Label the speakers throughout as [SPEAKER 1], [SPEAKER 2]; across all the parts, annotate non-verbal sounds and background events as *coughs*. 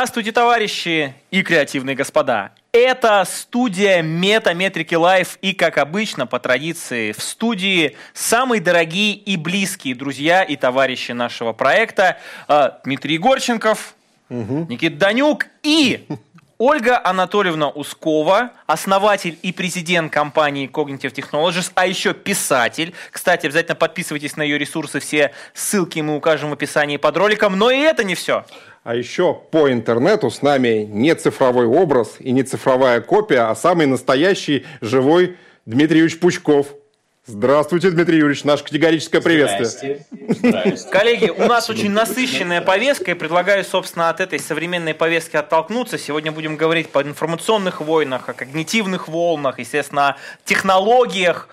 [SPEAKER 1] Здравствуйте, товарищи и креативные господа. Это студия Метаметрики Live и, как обычно, по традиции, в студии самые дорогие и близкие друзья и товарищи нашего проекта э, Дмитрий Егорченков, угу. Никита Данюк и Ольга Анатольевна Ускова, основатель и президент компании Cognitive Technologies, а еще писатель. Кстати, обязательно подписывайтесь на ее ресурсы, все ссылки мы укажем в описании под роликом. Но и это не все.
[SPEAKER 2] А еще по интернету с нами не цифровой образ и не цифровая копия, а самый настоящий живой Дмитрий Юрьевич Пучков. Здравствуйте, Дмитрий Юрьевич, наше категорическое приветствие.
[SPEAKER 1] Здрасте. Здрасте. *laughs* Коллеги, у нас очень насыщенная повестка, и предлагаю, собственно, от этой современной повестки оттолкнуться. Сегодня будем говорить по информационных войнах, о когнитивных волнах, естественно, о технологиях.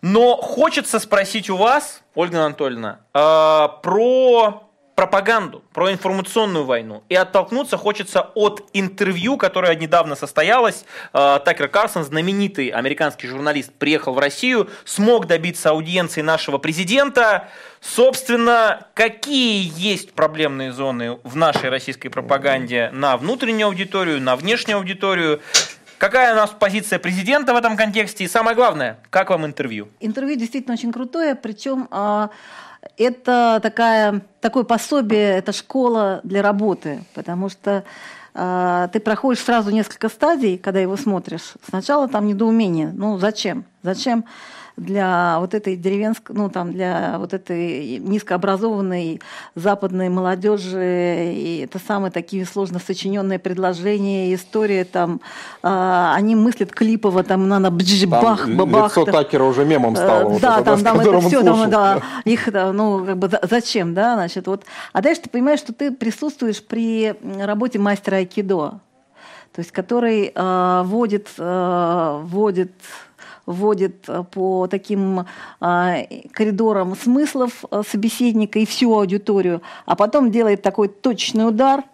[SPEAKER 1] Но хочется спросить у вас, Ольга Анатольевна, э, про пропаганду, про информационную войну. И оттолкнуться хочется от интервью, которое недавно состоялось. Э, Такер Карсон, знаменитый американский журналист, приехал в Россию, смог добиться аудиенции нашего президента. Собственно, какие есть проблемные зоны в нашей российской пропаганде на внутреннюю аудиторию, на внешнюю аудиторию? Какая у нас позиция президента в этом контексте? И самое главное, как вам интервью?
[SPEAKER 3] Интервью действительно очень крутое, причем а, это такая, такое пособие, это школа для работы, потому что э, ты проходишь сразу несколько стадий, когда его смотришь. Сначала там недоумение, ну зачем? Зачем? Для вот этой деревенской, ну там для вот этой низкообразованной западной молодежи, и это самые такие сложно сочиненные предложения, история там, э, они мыслят клипово, там надо бдж, бах, бабах.
[SPEAKER 2] Лицо Такера уже мемом стало.
[SPEAKER 3] Э, вот да, это, там, там это все, там, да, их, ну, как бы зачем, да, значит, вот. А дальше ты понимаешь, что ты присутствуешь при работе мастера айкидо, то есть который э, вводит, э, вводит вводит э, по таким э, коридорам смыслов э, собеседника и всю аудиторию, а потом делает такой точный удар.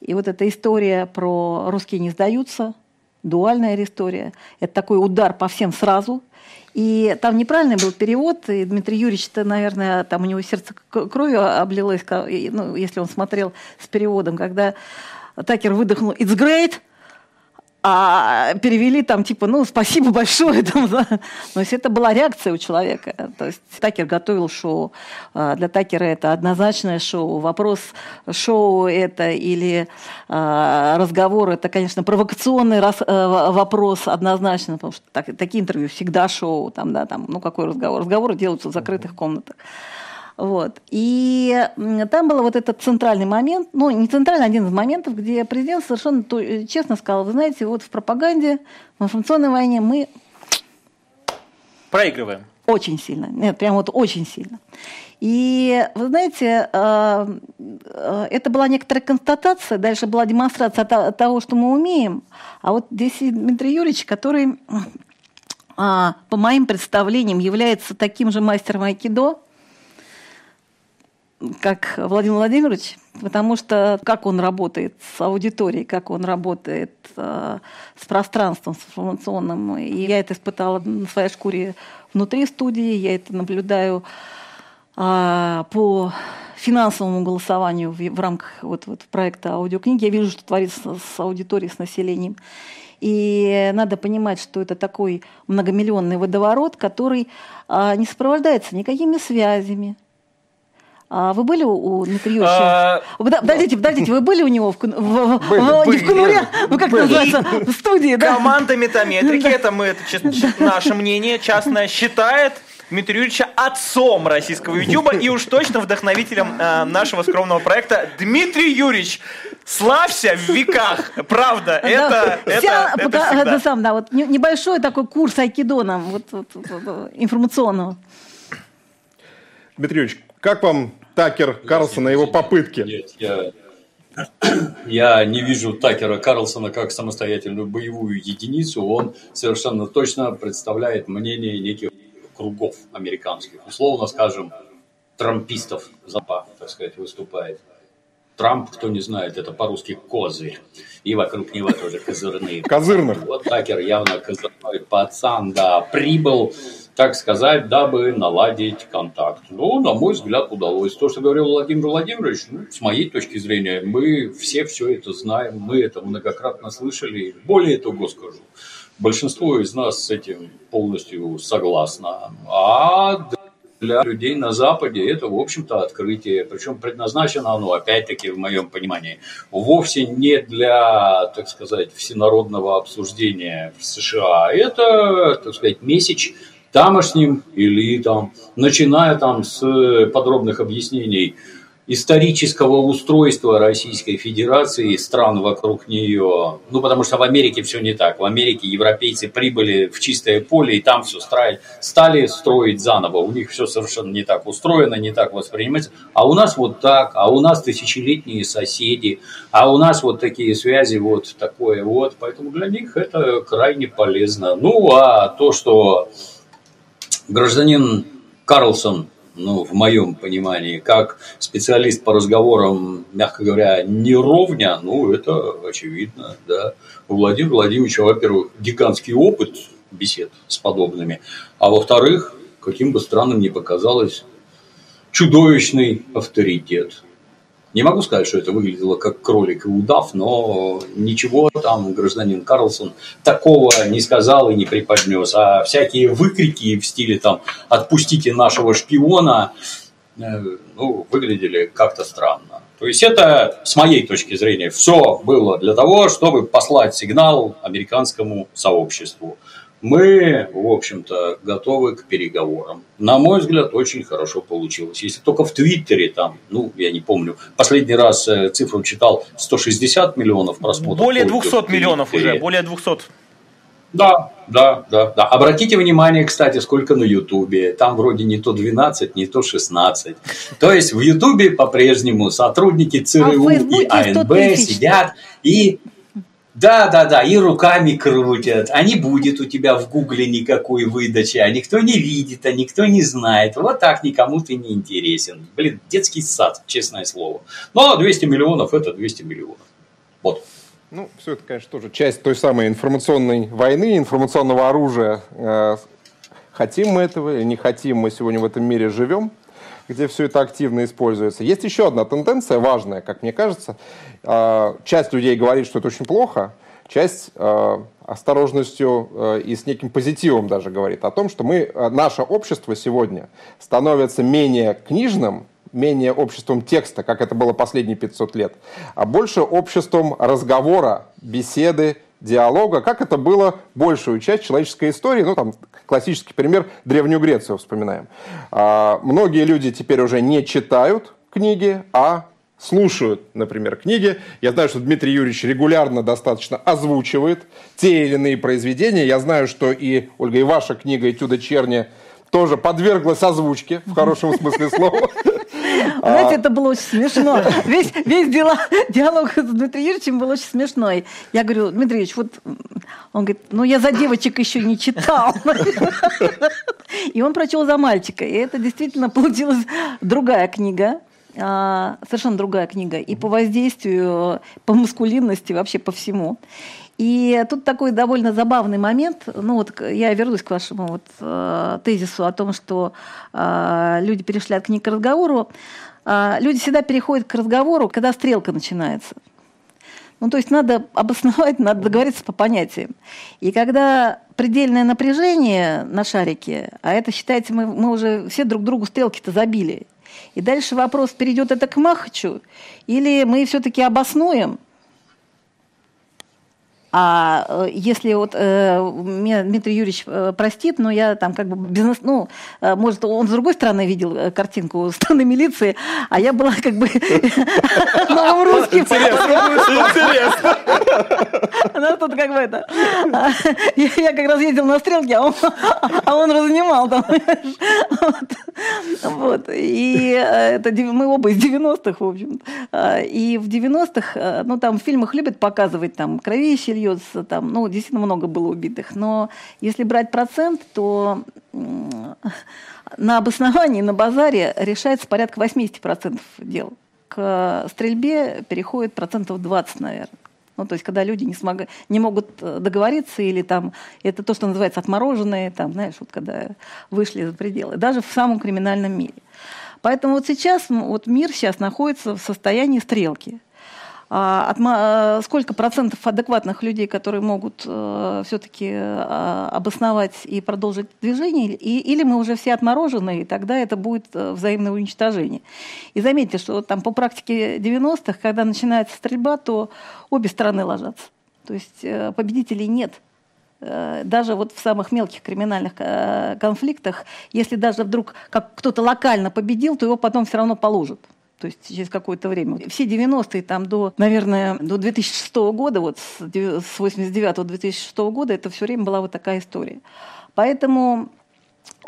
[SPEAKER 3] И вот эта история про «русские не сдаются», дуальная история, это такой удар по всем сразу. И там неправильный был перевод, и Дмитрий Юрьевич-то, наверное, там у него сердце кровью облилось, ну, если он смотрел с переводом, когда Такер выдохнул «It's great», а перевели там типа, ну, спасибо большое. *laughs* Там, да. То есть это была реакция у человека. То есть Такер готовил шоу. А, для Такера это однозначное шоу. Вопрос шоу это или а, разговор, это, конечно, провокационный раз, а, вопрос однозначно, потому что так, такие интервью всегда шоу. Там, да, там, ну, какой разговор? Разговоры делаются в закрытых комнатах. Вот. И там был вот этот центральный момент, ну, не центральный, а один из моментов, где президент совершенно честно сказал, вы знаете, вот в пропаганде, в информационной войне мы...
[SPEAKER 1] Проигрываем.
[SPEAKER 3] Очень сильно. Нет, прям вот очень сильно. И вы знаете, э, э, это была некоторая констатация, дальше была демонстрация того, что мы умеем. А вот здесь Дмитрий Юрьевич, который, а, по моим представлениям, является таким же мастером айкидо, как Владимир Владимирович, потому что как он работает с аудиторией, как он работает э, с пространством, с информационным. И я это испытала на своей шкуре внутри студии, я это наблюдаю э, по финансовому голосованию в, в рамках вот, вот проекта аудиокниги. Я вижу, что творится с аудиторией, с населением. И надо понимать, что это такой многомиллионный водоворот, который а, не сопровождается никакими связями, а вы были у Дмитрия Юрьевича? А... Подождите, подождите, вы были у него в, в, в, были, в, были, не в Конуре, ну как были. называется, в студии,
[SPEAKER 1] да? Команда метаметрики, *laughs* это мы, это наше мнение частное, считает Дмитрия Юрьевича отцом российского Ютуба и уж точно вдохновителем э, нашего скромного проекта. Дмитрий Юрьевич, славься в веках, правда, это, это, Вся, это, пока, всегда. это
[SPEAKER 3] сам, да, вот небольшой такой курс айкидо нам, вот, вот, вот, информационного.
[SPEAKER 2] Дмитрий Юрьевич, как вам Такер Карлсона и его попытки? Нет,
[SPEAKER 4] я, я не вижу Такера Карлсона как самостоятельную боевую единицу. Он совершенно точно представляет мнение неких кругов американских. Условно скажем, трампистов Запа, так сказать, выступает. Трамп, кто не знает, это по-русски козырь. И вокруг него тоже козырные.
[SPEAKER 2] Козырных.
[SPEAKER 4] Вот Такер явно козырной пацан, да, прибыл так сказать, дабы наладить контакт. Ну, на мой взгляд, удалось. То, что говорил Владимир Владимирович, ну, с моей точки зрения, мы все все это знаем, мы это многократно слышали. Более того скажу, большинство из нас с этим полностью согласно. А для людей на Западе это, в общем-то, открытие. Причем предназначено оно, опять-таки, в моем понимании, вовсе не для, так сказать, всенародного обсуждения в США. Это, так сказать, месяц тамошним элитам, начиная там с подробных объяснений исторического устройства Российской Федерации стран вокруг нее. Ну, потому что в Америке все не так. В Америке европейцы прибыли в чистое поле и там все строили, стали строить заново. У них все совершенно не так устроено, не так воспринимается. А у нас вот так, а у нас тысячелетние соседи, а у нас вот такие связи, вот такое вот. Поэтому для них это крайне полезно. Ну, а то, что гражданин Карлсон, ну, в моем понимании, как специалист по разговорам, мягко говоря, не ровня, ну, это очевидно, да. У Владимира Владимировича, во-первых, гигантский опыт бесед с подобными, а во-вторых, каким бы странным ни показалось, чудовищный авторитет. Не могу сказать, что это выглядело как кролик и удав, но ничего там гражданин Карлсон такого не сказал и не преподнес. А всякие выкрики в стиле там «отпустите нашего шпиона» э, ну, выглядели как-то странно. То есть это, с моей точки зрения, все было для того, чтобы послать сигнал американскому сообществу мы, в общем-то, готовы к переговорам. На мой взгляд, очень хорошо получилось. Если только в Твиттере там, ну, я не помню, последний раз э, цифру читал 160 миллионов просмотров.
[SPEAKER 1] Более 200 миллионов уже, более 200.
[SPEAKER 4] Да, да, да, да. Обратите внимание, кстати, сколько на Ютубе. Там вроде не то 12, не то 16. То есть в Ютубе по-прежнему сотрудники ЦРУ а и АНБ сидят и да, да, да, и руками крутят, а не будет у тебя в гугле никакой выдачи, а никто не видит, а никто не знает. Вот так никому ты не интересен. Блин, детский сад, честное слово. Но 200 миллионов – это 200 миллионов. Вот.
[SPEAKER 2] Ну, все это, конечно, тоже часть той самой информационной войны, информационного оружия. Э, хотим мы этого или не хотим, мы сегодня в этом мире живем где все это активно используется. Есть еще одна тенденция важная, как мне кажется. А, часть людей говорит, что это очень плохо, часть а, осторожностью а, и с неким позитивом даже говорит о том, что мы, наше общество сегодня становится менее книжным, менее обществом текста, как это было последние 500 лет, а больше обществом разговора, беседы, диалога, как это было большую часть человеческой истории. Ну, там классический пример Древнюю Грецию вспоминаем. А, многие люди теперь уже не читают книги, а слушают, например, книги. Я знаю, что Дмитрий Юрьевич регулярно достаточно озвучивает те или иные произведения. Я знаю, что и, Ольга, и ваша книга «Этюда Черни» тоже подверглась озвучке, в хорошем смысле слова. *laughs*
[SPEAKER 3] Знаете, это было очень смешно. Весь, весь дела, диалог с Дмитрием Юрьевичем был очень смешной. Я говорю, Дмитрий Юрьевич, вот он говорит, ну я за девочек еще не читал. И он прочел за мальчика. И это действительно получилась другая книга а, совершенно другая книга и по воздействию, по маскулинности, вообще по всему. И тут такой довольно забавный момент. Ну вот я вернусь к вашему вот, э, тезису о том, что э, люди перешли от книг к разговору. Э, люди всегда переходят к разговору, когда стрелка начинается. Ну, то есть надо *laughs* обосновать, надо договориться по понятиям. И когда предельное напряжение на шарике, а это, считайте, мы, мы уже все друг другу стрелки-то забили. И дальше вопрос, перейдет это к Махачу, или мы все-таки обоснуем, а э, если вот э, меня Дмитрий Юрьевич э, простит, но я там как бы бизнес, ну, может, он с другой стороны видел картинку *laughs* стороны милиции, а я была как бы *laughs* новым русским. Интересно. Ну, тут как бы это... Я как раз ездил на стрелке, а он а разнимал там. Вот. И это мы оба из 90-х, в общем. И в 90-х, ну, там в фильмах любят показывать там кровище льется, там, ну, действительно много было убитых. Но если брать процент, то на обосновании, на базаре решается порядка 80% дел. к стрельбе переходит процентов 20, наверное. Ну, то есть, когда люди не, смог, не могут э, договориться, или там, это то, что называется отмороженные, там, знаешь, вот когда вышли за пределы, даже в самом криминальном мире. Поэтому вот сейчас, вот мир сейчас находится в состоянии стрелки. А, э, сколько процентов адекватных людей, которые могут э, все-таки э, обосновать и продолжить движение, или мы уже все отморожены, и тогда это будет взаимное уничтожение. И заметьте, что там по практике 90-х, когда начинается стрельба, то обе стороны ложатся. То есть победителей нет даже вот в самых мелких криминальных конфликтах, если даже вдруг как кто-то локально победил, то его потом все равно положат то есть через какое-то время. Все 90-е там до, наверное, до 2006 года, вот с 89 до 2006 года, это все время была вот такая история. Поэтому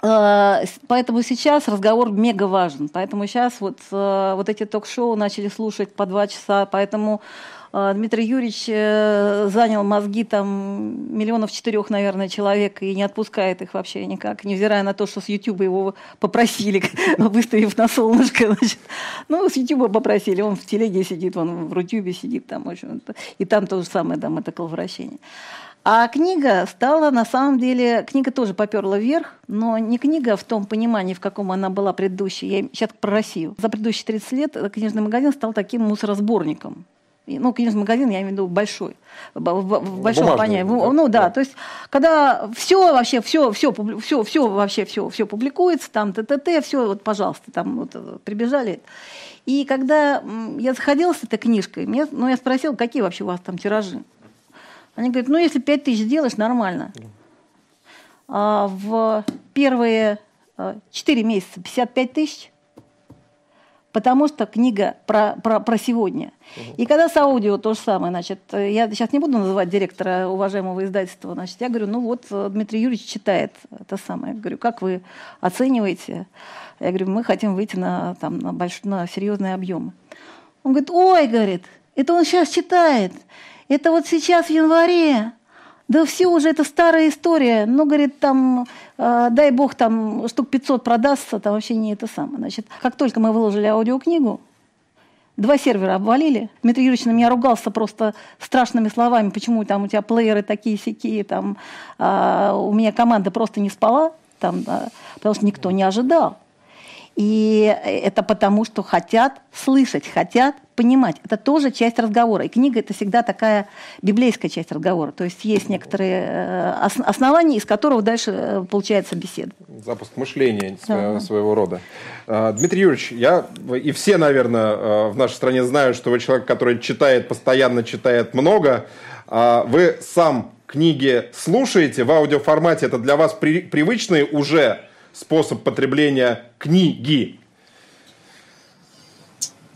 [SPEAKER 3] э, Поэтому сейчас разговор мега важен. Поэтому сейчас вот, э, вот эти ток-шоу начали слушать по два часа. Поэтому Дмитрий Юрьевич э, занял мозги там миллионов четырех, наверное, человек и не отпускает их вообще никак, невзирая на то, что с Ютуба его попросили, *laughs* выставив на солнышко. Значит. Ну, с Ютуба попросили, он в телеге сидит, он в Рутюбе сидит, там, в общем, и там то же самое, там, это коловращение. А книга стала, на самом деле, книга тоже поперла вверх, но не книга в том понимании, в каком она была предыдущей. Я сейчас про Россию. За предыдущие 30 лет книжный магазин стал таким мусоросборником ну, книжный магазин, я имею в виду большой, в, в большом понятии. Да. Ну да, то есть, когда все вообще, все, все, все, все вообще, все, все публикуется, там ТТТ, все, вот, пожалуйста, там вот э, прибежали. И когда я заходила с этой книжкой, мне, ну, я спросила, какие вообще у вас там тиражи. Они говорят, ну, если 5 тысяч сделаешь, нормально. А в первые 4 э, месяца 55 тысяч – потому что книга про, про, про сегодня. Угу. И когда с аудио то же самое, значит, я сейчас не буду называть директора уважаемого издательства, значит, я говорю, ну вот Дмитрий Юрьевич читает это самое. Я говорю, как вы оцениваете? Я говорю, мы хотим выйти на, там, на, больш... на серьезные объемы. Он говорит, ой, говорит, это он сейчас читает. Это вот сейчас в январе да все уже, это старая история. Ну, говорит, там, э, дай бог, там штук 500 продастся, там вообще не это самое. Значит, как только мы выложили аудиокнигу, Два сервера обвалили. Дмитрий Юрьевич на меня ругался просто страшными словами, почему там у тебя плееры такие сякие, там а, у меня команда просто не спала, там, да, потому что никто не ожидал. И это потому, что хотят слышать, хотят понимать. Это тоже часть разговора. И книга – это всегда такая библейская часть разговора. То есть есть некоторые э, основания, из которых дальше э, получается беседа.
[SPEAKER 2] Запуск мышления да. своего рода. А, Дмитрий Юрьевич, я и все, наверное, э, в нашей стране знают, что вы человек, который читает, постоянно читает много. А вы сам книги слушаете в аудиоформате. Это для вас привычный уже способ потребления книги?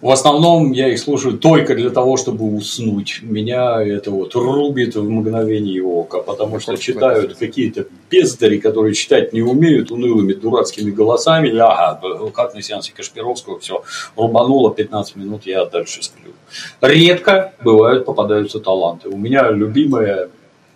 [SPEAKER 4] В основном я их слушаю только для того, чтобы уснуть. Меня это вот рубит в мгновение ока, потому что читают какие-то бездари, которые читать не умеют, унылыми дурацкими голосами. Ага, как на сеансе Кашпировского, все, рубануло 15 минут, я дальше сплю. Редко бывают, попадаются таланты. У меня любимая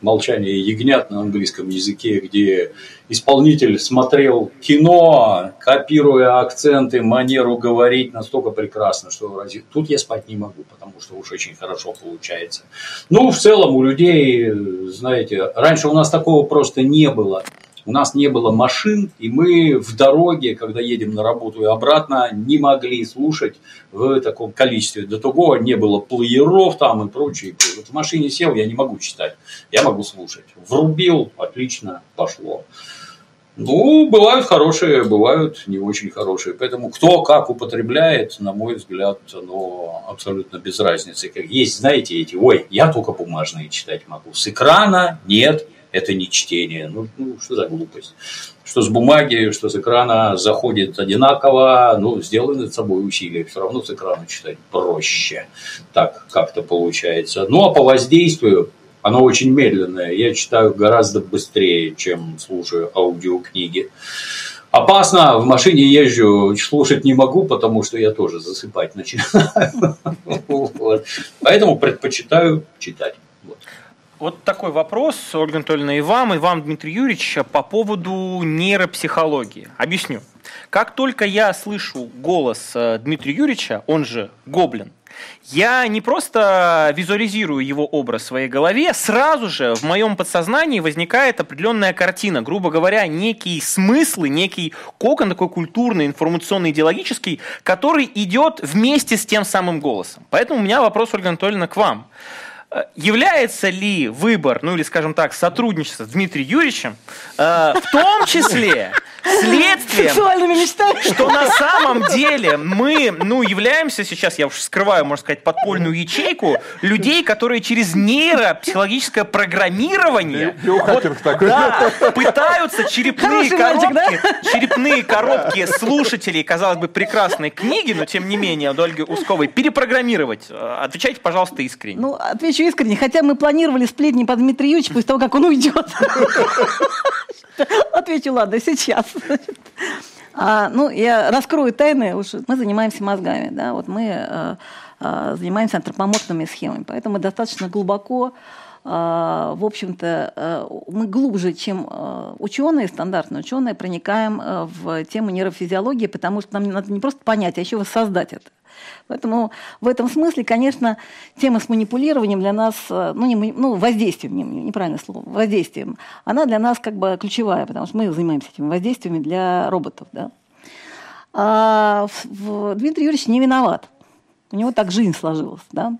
[SPEAKER 4] «Молчание ягнят» на английском языке, где исполнитель смотрел кино, копируя акценты, манеру говорить настолько прекрасно, что тут я спать не могу, потому что уж очень хорошо получается. Ну, в целом у людей, знаете, раньше у нас такого просто не было. У нас не было машин, и мы в дороге, когда едем на работу и обратно, не могли слушать в таком количестве. До того не было плееров там и прочее. Вот в машине сел, я не могу читать, я могу слушать. Врубил, отлично, пошло. Ну, бывают хорошие, бывают не очень хорошие. Поэтому кто как употребляет, на мой взгляд, оно абсолютно без разницы. Есть, знаете, эти, ой, я только бумажные читать могу. С экрана нет, это не чтение. Ну, ну что за глупость? Что с бумаги, что с экрана заходит одинаково, ну, сделай над собой усилие, все равно с экрана читать проще. Так как-то получается. Ну, а по воздействию, оно очень медленное. Я читаю гораздо быстрее, чем слушаю аудиокниги. Опасно, в машине езжу, слушать не могу, потому что я тоже засыпать начинаю. *laughs* Поэтому предпочитаю читать.
[SPEAKER 1] Вот такой вопрос, Ольга Анатольевна, и вам, и вам, Дмитрий Юрьевич, по поводу нейропсихологии. Объясню. Как только я слышу голос э, Дмитрия Юрьевича, он же Гоблин, я не просто визуализирую его образ в своей голове, сразу же в моем подсознании возникает определенная картина, грубо говоря, некий смысл, некий кокон такой культурный, информационный, идеологический, который идет вместе с тем самым голосом. Поэтому у меня вопрос, Ольга Анатольевна, к вам. Э, является ли выбор, ну или, скажем так, сотрудничество с Дмитрием Юрьевичем э, в том числе следствием, что на самом деле мы, ну, являемся сейчас, я уж скрываю, можно сказать, подпольную ячейку людей, которые через нейропсихологическое программирование вот, да, пытаются черепные коробки, мальчик, да? черепные коробки слушателей, казалось бы, прекрасной книги, но тем не менее, у Ольги Усковой, перепрограммировать. Отвечайте, пожалуйста, искренне.
[SPEAKER 3] Ну, отвечу искренне, хотя мы планировали сплетни под Дмитрия Юрьевича после того, как он уйдет. Отвечу, ладно, сейчас. А, ну, я раскрою тайны. Уж мы занимаемся мозгами, да, вот мы а, а, занимаемся антропоморфными схемами, поэтому достаточно глубоко а, в общем-то, а, мы глубже, чем ученые, стандартные ученые, проникаем в тему нейрофизиологии, потому что нам надо не просто понять, а еще воссоздать это. Поэтому в этом смысле, конечно, тема с манипулированием для нас, э, ну, не, ну воздействием, не, неправильное слово, воздействием, она для нас как бы ключевая, потому что мы занимаемся этими воздействиями для роботов. Да? А в, в, Дмитрий Юрьевич не виноват. У него так жизнь сложилась. Да?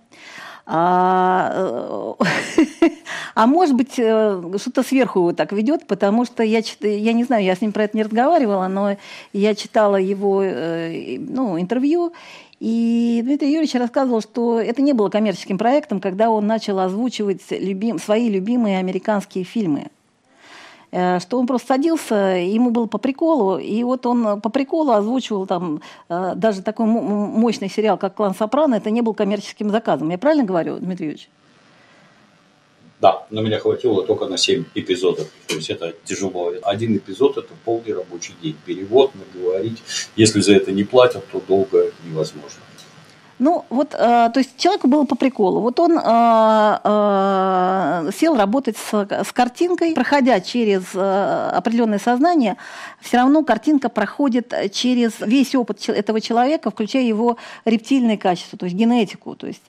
[SPEAKER 3] А, э, *laughs* а может быть, э, что-то сверху его так ведет, потому что я, я не знаю, я с ним про это не разговаривала, но я читала его ну, интервью, и Дмитрий Юрьевич рассказывал, что это не было коммерческим проектом, когда он начал озвучивать любим, свои любимые американские фильмы. Э, что он просто садился, ему было по приколу, и вот он по приколу озвучивал там э, даже такой мощный сериал, как «Клан Сопрано», это не был коммерческим заказом. Я правильно говорю, Дмитрий Юрьевич?
[SPEAKER 4] Да, но меня хватило только на 7 эпизодов. То есть это тяжело. Один эпизод – это полный рабочий день. Перевод, наговорить. Если за это не платят, то долго невозможно.
[SPEAKER 3] Ну, вот, э, то есть человеку было по приколу. Вот он э, э, сел работать с, с картинкой, проходя через э, определенное сознание, все равно картинка проходит через весь опыт этого человека, включая его рептильные качества, то есть генетику. То есть,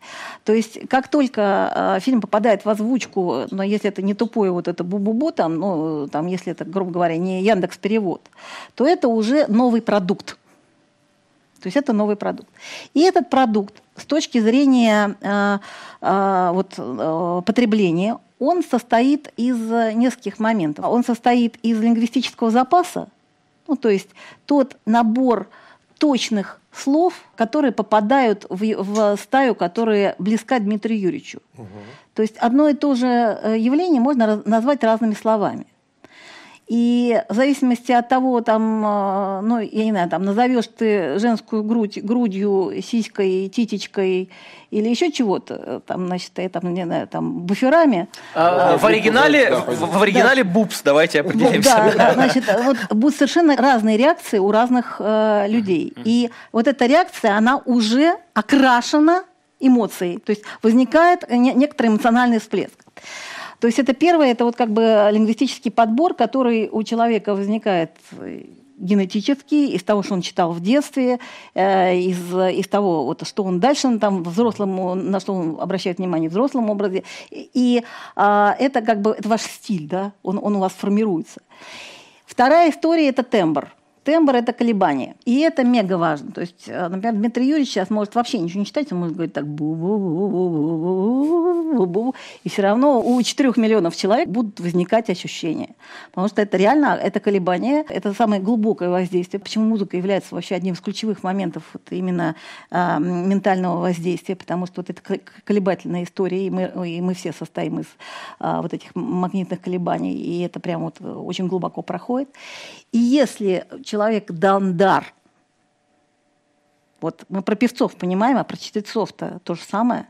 [SPEAKER 3] то есть как только э, фильм попадает в озвучку, но если это не тупое вот это бу-бу-бу, там, ну, там, если это, грубо говоря, не Яндекс Перевод, то это уже новый продукт. То есть это новый продукт. И этот продукт с точки зрения э, э, вот, э, потребления, он состоит из нескольких моментов. Он состоит из лингвистического запаса, ну, то есть тот набор точных слов, которые попадают в, в стаю, которая близка Дмитрию Юрьевичу. Угу. То есть одно и то же э, явление можно назвать разными словами. И в зависимости от того, там, э, ну, я не знаю, там, назовешь ты женскую грудь грудью, сиськой, титечкой или еще чего-то, там, значит, я там, не знаю, там, буферами.
[SPEAKER 1] А, а, в оригинале, да, в, в оригинале да. бупс, давайте определимся.
[SPEAKER 3] Да, значит, вот будут совершенно разные реакции у разных э, людей. И вот эта реакция, она уже окрашена эмоцией, то есть возникает некоторый эмоциональный всплеск. То есть это первое, это вот как бы лингвистический подбор, который у человека возникает генетически, из того, что он читал в детстве, э, из, из того, вот, что он дальше там взрослому, на что он обращает внимание в взрослом образе. И а, это как бы это ваш стиль, да, он, он у вас формируется. Вторая история – это тембр. Тембр – это колебание. И это мега важно. То есть, э, например, Дмитрий Юрьевич сейчас может вообще ничего не читать, он может говорить так бу бу бу бу бу и все равно у 4 миллионов человек будут возникать ощущения. Потому что это реально, это колебание, это самое глубокое воздействие. Почему музыка является вообще одним из ключевых моментов вот именно а, ментального воздействия, потому что вот это колебательная история, и мы, и мы все состоим из а, вот этих магнитных колебаний, и это прям вот очень глубоко проходит. И если человек дан дар, вот мы про певцов понимаем, а про чтецов-то то же самое,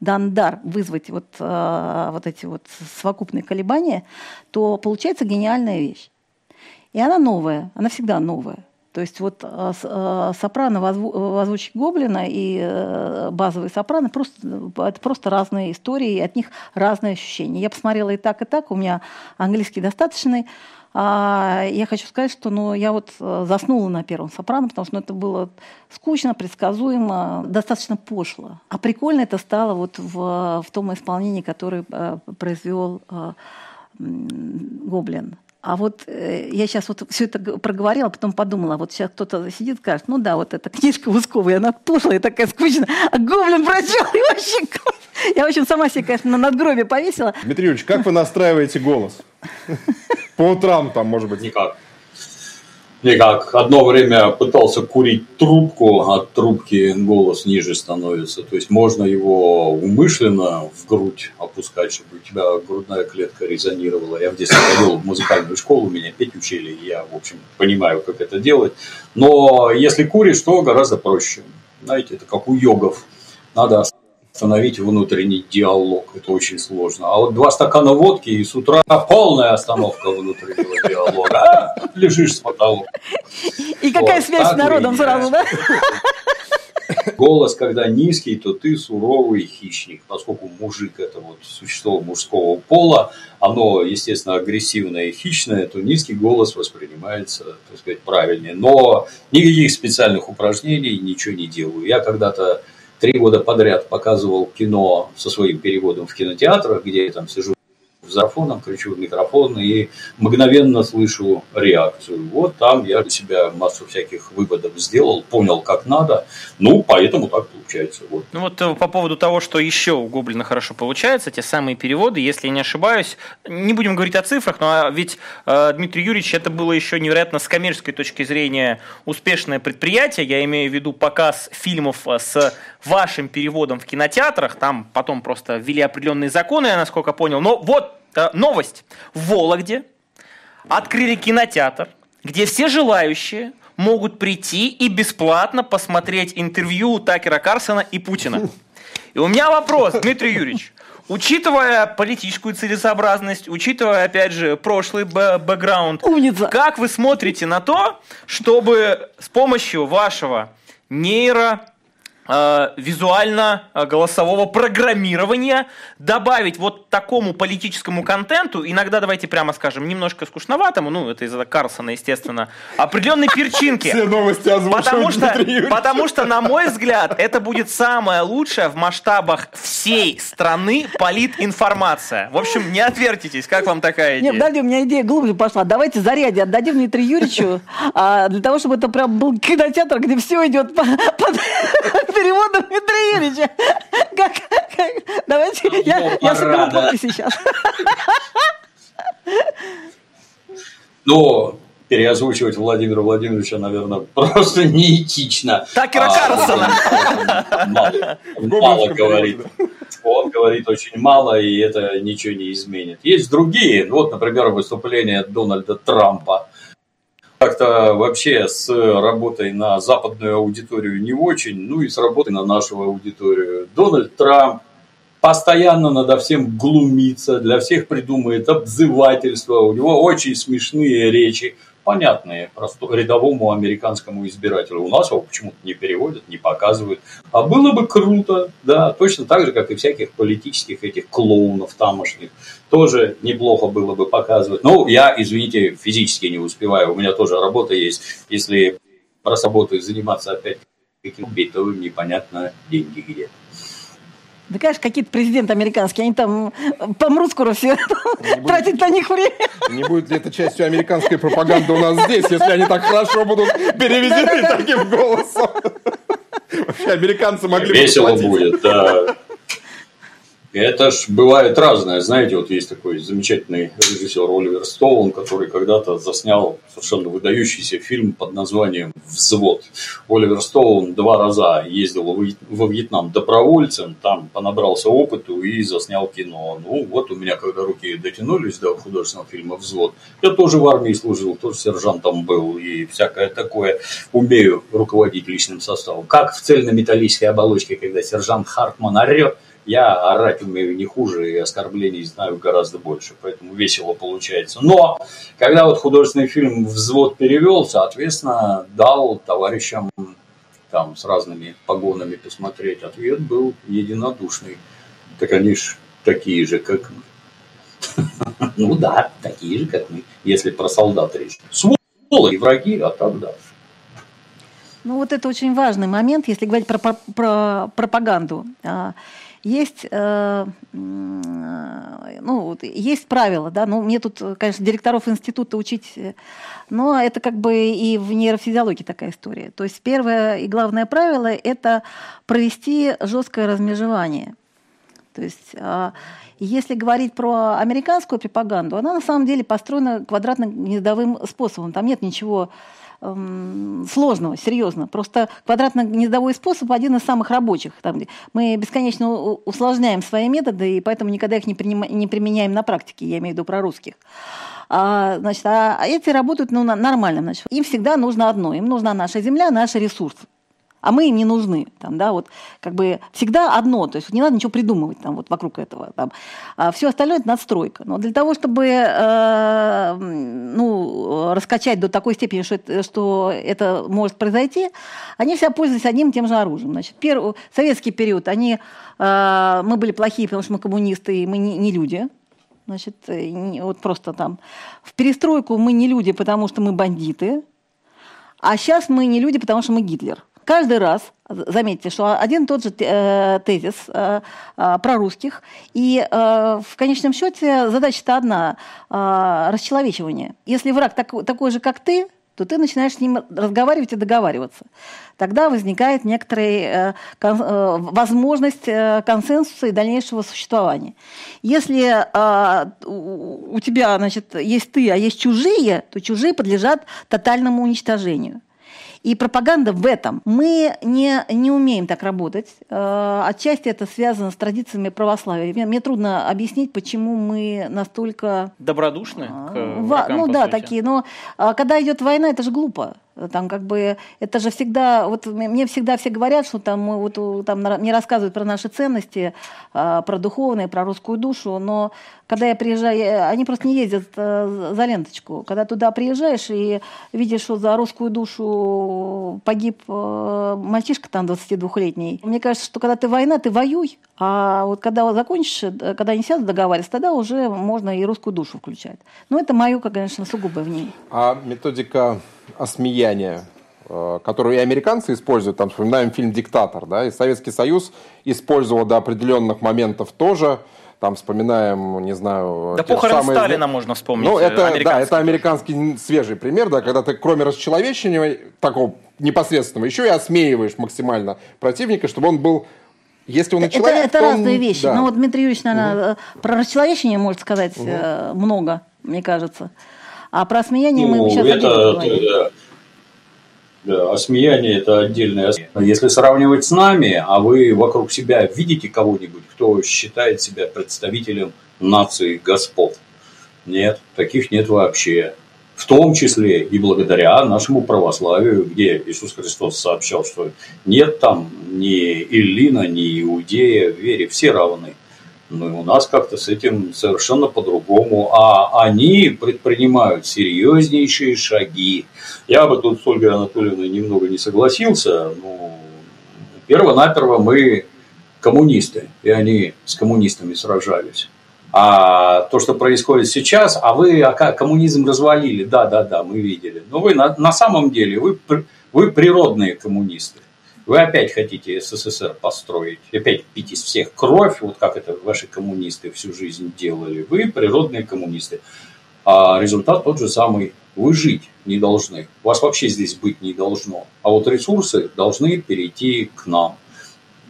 [SPEAKER 3] дан дар вызвать вот, э, вот эти вот совокупные колебания, то получается гениальная вещь. И она новая, она всегда новая. То есть вот э, э, сопрано в Гоблина и э, базовый сопрано просто, это просто разные истории, и от них разные ощущения. Я посмотрела и так, и так, у меня английский достаточный. А я хочу сказать, что ну, я вот заснула на первом сопрано, потому что ну, это было скучно, предсказуемо, достаточно пошло. А прикольно это стало вот в, в том исполнении, которое произвел Гоблин. А вот э, я сейчас вот все это проговорила, потом подумала, вот сейчас кто-то сидит и скажет, ну да, вот эта книжка Ускова, она пошлая, такая скучная, а Гоблин прочел, и вообще Я, в общем, сама себе, конечно, на надгробие повесила.
[SPEAKER 2] Дмитрий Юрьевич, как вы настраиваете голос? По утрам там, может быть?
[SPEAKER 4] Никак. Никак. Одно время пытался курить трубку, от трубки голос ниже становится. То есть можно его умышленно в грудь опускать, чтобы у тебя грудная клетка резонировала. Я в детстве ходил в музыкальную школу, меня петь учили, и я, в общем, понимаю, как это делать. Но если куришь, то гораздо проще. Знаете, это как у йогов. Надо остановить внутренний диалог. Это очень сложно. А вот два стакана водки и с утра полная остановка внутреннего диалога. А, лежишь с потолка.
[SPEAKER 3] И какая вот, связь с народом сразу, да?
[SPEAKER 4] Голос, когда низкий, то ты суровый хищник, поскольку мужик – это вот существо мужского пола, оно, естественно, агрессивное и хищное, то низкий голос воспринимается, так сказать, правильнее. Но никаких специальных упражнений ничего не делаю. Я когда-то три года подряд показывал кино со своим переводом в кинотеатрах, где я там сижу зафоном, кричу в микрофон и мгновенно слышу реакцию. Вот там я для себя массу всяких выводов сделал, понял, как надо, ну, поэтому так получается. Вот.
[SPEAKER 1] Ну вот э, по поводу того, что еще у Гоблина хорошо получается, те самые переводы, если я не ошибаюсь, не будем говорить о цифрах, но а ведь э, Дмитрий Юрьевич, это было еще невероятно с коммерческой точки зрения успешное предприятие, я имею в виду показ фильмов э, с вашим переводом в кинотеатрах, там потом просто ввели определенные законы, я насколько понял, но вот новость. В Вологде открыли кинотеатр, где все желающие могут прийти и бесплатно посмотреть интервью Такера Карсона и Путина. И у меня вопрос, Дмитрий Юрьевич. Учитывая политическую целесообразность, учитывая, опять же, прошлый бэкграунд, Умница. как вы смотрите на то, чтобы с помощью вашего нейро визуально-голосового э, программирования добавить вот такому политическому контенту, иногда, давайте прямо скажем, немножко скучноватому, ну, это из-за Карлсона, естественно, определенной перчинки.
[SPEAKER 2] Все новости
[SPEAKER 1] потому что, потому что, на мой взгляд, это будет самая лучшая в масштабах всей страны политинформация. В общем, не отвертитесь, как вам такая идея?
[SPEAKER 3] Нет, подожди, у меня идея глубже пошла. Давайте заряди отдадим Дмитрию Юрьевичу, а, для того, чтобы это прям был кинотеатр, где все идет под переводом Дмитрия Юрьевича. *laughs* Как, как, давайте, ну, я, я соберу подписи сейчас. *laughs*
[SPEAKER 4] Но переозвучивать Владимира Владимировича, наверное, *laughs* просто неэтично.
[SPEAKER 1] Так и Карлсона.
[SPEAKER 4] Мало, мало говорит. Он говорит очень мало, и это ничего не изменит. Есть другие, вот, например, выступление Дональда Трампа как-то вообще с работой на западную аудиторию не очень, ну и с работой на нашу аудиторию. Дональд Трамп постоянно надо всем глумится, для всех придумывает обзывательства, у него очень смешные речи понятные просто рядовому американскому избирателю. У нас его почему-то не переводят, не показывают. А было бы круто, да, точно так же, как и всяких политических этих клоунов тамошних. Тоже неплохо было бы показывать. Ну, я, извините, физически не успеваю. У меня тоже работа есть. Если раз работаю заниматься опять каким-то, то непонятно деньги где.
[SPEAKER 3] Да, конечно, какие-то президенты американские, они там помрут скоро все, *laughs* тратить на них время.
[SPEAKER 2] Не будет ли это частью американской пропаганды у нас здесь, если они так хорошо будут переведены таким голосом? Вообще американцы могли
[SPEAKER 4] бы Весело будет, да. Это ж бывает разное. Знаете, вот есть такой замечательный режиссер Оливер Стоун, который когда-то заснял совершенно выдающийся фильм под названием «Взвод». Оливер Стоун два раза ездил во Вьетнам добровольцем, там понабрался опыту и заснял кино. Ну, вот у меня, когда руки дотянулись до художественного фильма «Взвод», я тоже в армии служил, тоже сержантом был и всякое такое. Умею руководить личным составом. Как в цельнометаллической оболочке, когда сержант Хартман орет, Я орать умею не хуже и оскорблений знаю гораздо больше, поэтому весело получается. Но, когда вот художественный фильм «Взвод» перевел, соответственно, дал товарищам там с разными погонами посмотреть, ответ был единодушный. Так они ж такие же, как мы. *laughs* Ну да, такие же, как мы, если про солдат речь. Сволочи, враги, а так дальше.
[SPEAKER 3] Ну вот это очень важный момент, если говорить про, про, про пропаганду. Есть, э, ну, есть правила, да, ну, мне тут, конечно, директоров института учить, э, но это как бы и в нейрофизиологии такая история. То есть первое и главное правило – это провести жесткое размежевание. То есть а, если говорить про американскую пропаганду, она на самом деле построена квадратно-гнездовым способом. Там нет ничего Эм, сложного, серьезно. Просто квадратно-гнездовой способ один из самых рабочих. Там, мы бесконечно усложняем свои методы, и поэтому никогда их не, приним, не применяем на практике, я имею в виду про русских. А, значит, а, а эти работают ну, нормально. Значит. Им всегда нужно одно. Им нужна наша земля, наши ресурсы а мы им не нужны. Там, да, вот, как бы всегда одно, то есть не надо ничего придумывать там, вот, вокруг этого. Там. А все остальное – это надстройка. Но для того, чтобы э, ну, раскачать до такой степени, что это, что это может произойти, они все пользовались одним и тем же оружием. Значит, первый, советский период, они, э, мы были плохие, потому что мы коммунисты, и мы не, не люди. Значит, вот просто там. В перестройку мы не люди, потому что мы бандиты. А сейчас мы не люди, потому что мы Гитлер каждый раз, заметьте, что один и тот же э, тезис э, э, про русских, и в конечном счете задача-то одна – расчеловечивание. Если враг такой же, как ты, то ты начинаешь с ним разговаривать и договариваться. Тогда возникает некоторая возможность консенсуса и дальнейшего существования. Если у тебя значит, есть ты, а есть чужие, то чужие подлежат тотальному уничтожению. И пропаганда в этом. Мы не, не умеем так работать. Э, отчасти это связано с традициями православия. Мне, мне трудно объяснить, почему мы настолько...
[SPEAKER 1] Добродушны к
[SPEAKER 3] врагам, Ну да, сути. такие. Но а, когда идет война, это же глупо. Там как бы это же всегда, вот мне всегда все говорят, что там вот там мне рассказывают про наши ценности, а, про духовные, про русскую душу, но когда я приезжаю, они просто не ездят э, за ленточку. Когда туда приезжаешь и видишь, что за русскую душу погиб э, мальчишка там 22-летний, мне кажется, что когда ты война, ты воюй, а вот когда закончишь, э, когда они сядут договариваться, тогда уже можно и русскую душу включать. Но это мое, конечно, сугубое ней.
[SPEAKER 2] А методика осмеяния, э, которую и американцы используют, там вспоминаем фильм «Диктатор», да, и Советский Союз использовал до определенных моментов тоже, там вспоминаем, не знаю...
[SPEAKER 1] Да похорон самые... Сталина можно вспомнить.
[SPEAKER 2] Ну, это, да, это американский свежий пример, да, когда ты кроме расчеловечения такого непосредственного, еще и осмеиваешь максимально противника, чтобы он был если он и человек,
[SPEAKER 3] это, это
[SPEAKER 2] то
[SPEAKER 3] разные вещи. Да. Ну вот Дмитрий Юрьевич, наверное, угу. про расчеловечение может сказать угу. много, мне кажется. А про осмеяние ну, мы сейчас это,
[SPEAKER 4] это, да, осмеяние – это отдельное. Если сравнивать с нами, а вы вокруг себя видите кого-нибудь, кто считает себя представителем нации господ? Нет, таких нет вообще. В том числе и благодаря нашему православию, где Иисус Христос сообщал, что нет там ни Иллина, ни Иудея в вере, все равны. Ну и у нас как-то с этим совершенно по-другому. А они предпринимают серьезнейшие шаги. Я бы тут с Ольгой Анатольевной немного не согласился. Ну, перво-наперво мы коммунисты, и они с коммунистами сражались. А то, что происходит сейчас, а вы а коммунизм развалили, да, да, да, мы видели. Но вы на, на самом деле, вы, вы природные коммунисты. Вы опять хотите СССР построить, опять пить из всех кровь, вот как это ваши коммунисты всю жизнь делали. Вы природные коммунисты. А результат тот же самый. Вы жить не должны. Вас вообще здесь быть не должно. А вот ресурсы должны перейти к нам.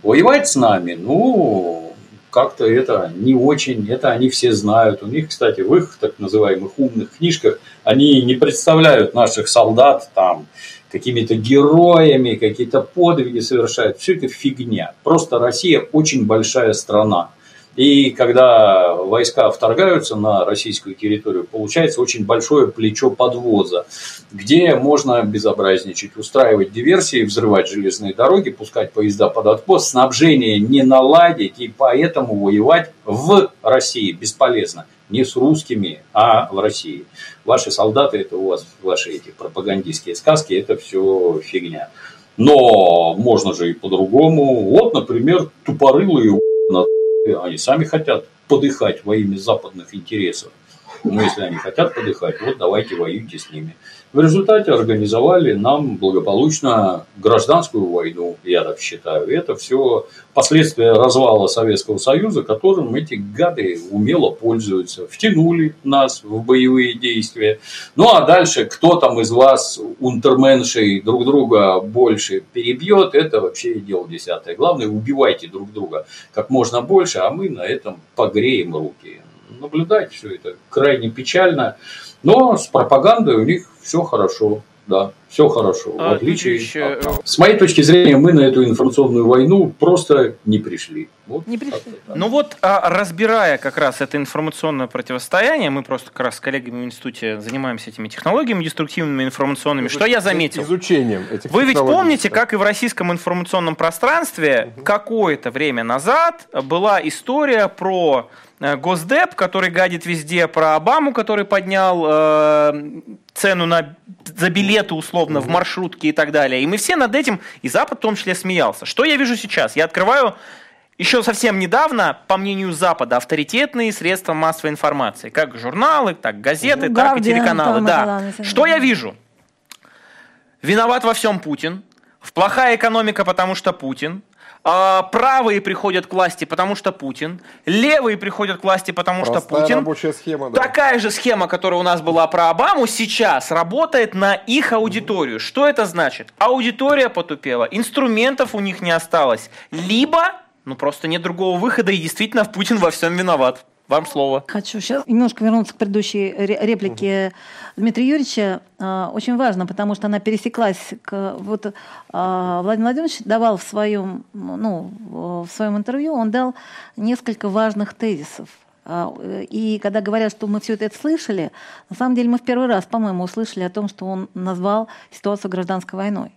[SPEAKER 4] Воевать с нами, ну, как-то это не очень, это они все знают. У них, кстати, в их так называемых умных книжках, они не представляют наших солдат там какими-то героями, какие-то подвиги совершают. Все это фигня. Просто Россия очень большая страна. И когда войска вторгаются на российскую территорию, получается очень большое плечо подвоза, где можно безобразничать, устраивать диверсии, взрывать железные дороги, пускать поезда под откос, снабжение не наладить, и поэтому воевать в России бесполезно. Не с русскими, а в России. Ваши солдаты, это у вас ваши эти пропагандистские сказки, это все фигня. Но можно же и по-другому. Вот, например, тупорылые *laughs* они сами хотят подыхать во имя западных интересов. Но если они хотят подыхать, вот давайте воюйте с ними. В результате организовали нам благополучно гражданскую войну, я так считаю. Это все последствия развала Советского Союза, которым эти гады умело пользуются. Втянули нас в боевые действия. Ну а дальше, кто там из вас, унтерменшей, друг друга больше перебьет, это вообще дело десятое. Главное, убивайте друг друга как можно больше, а мы на этом погреем руки. Наблюдать все это крайне печально. Но с пропагандой у них все хорошо. Да, все хорошо. А, в отличие еще... С моей точки зрения, мы на эту информационную войну просто не пришли.
[SPEAKER 1] Вот не пришли. Да. Ну вот, а, разбирая как раз это информационное противостояние, мы просто как раз с коллегами в институте занимаемся этими технологиями деструктивными информационными. Что я заметил?
[SPEAKER 2] Изучением этих
[SPEAKER 1] Вы ведь помните, как и в российском информационном пространстве угу. какое-то время назад была история про Э, Госдеп, который гадит везде про Обаму, который поднял э, цену на, за билеты условно в маршрутке и так далее. И мы все над этим, и Запад в том числе смеялся. Что я вижу сейчас? Я открываю еще совсем недавно, по мнению Запада, авторитетные средства массовой информации. Как журналы, так газеты, ну, так и телеканалы. Да. Что я вижу? Виноват во всем Путин. В плохая экономика, потому что Путин. А, правые приходят к власти, потому что Путин, левые приходят к власти, потому Простая что Путин.
[SPEAKER 2] рабочая схема, да.
[SPEAKER 1] Такая же схема, которая у нас была про Обаму, сейчас работает на их аудиторию. Что это значит? Аудитория потупела, инструментов у них не осталось. Либо, ну просто нет другого выхода, и действительно Путин во всем виноват. Вам слово.
[SPEAKER 3] Хочу сейчас немножко вернуться к предыдущей реплике угу. Дмитрия Юрьевича. А, очень важно, потому что она пересеклась к... Вот а, Владимир Владимирович давал в своем, ну, в своем интервью, он дал несколько важных тезисов. А, и когда говорят, что мы все это слышали, на самом деле мы в первый раз, по-моему, услышали о том, что он назвал ситуацию гражданской войной.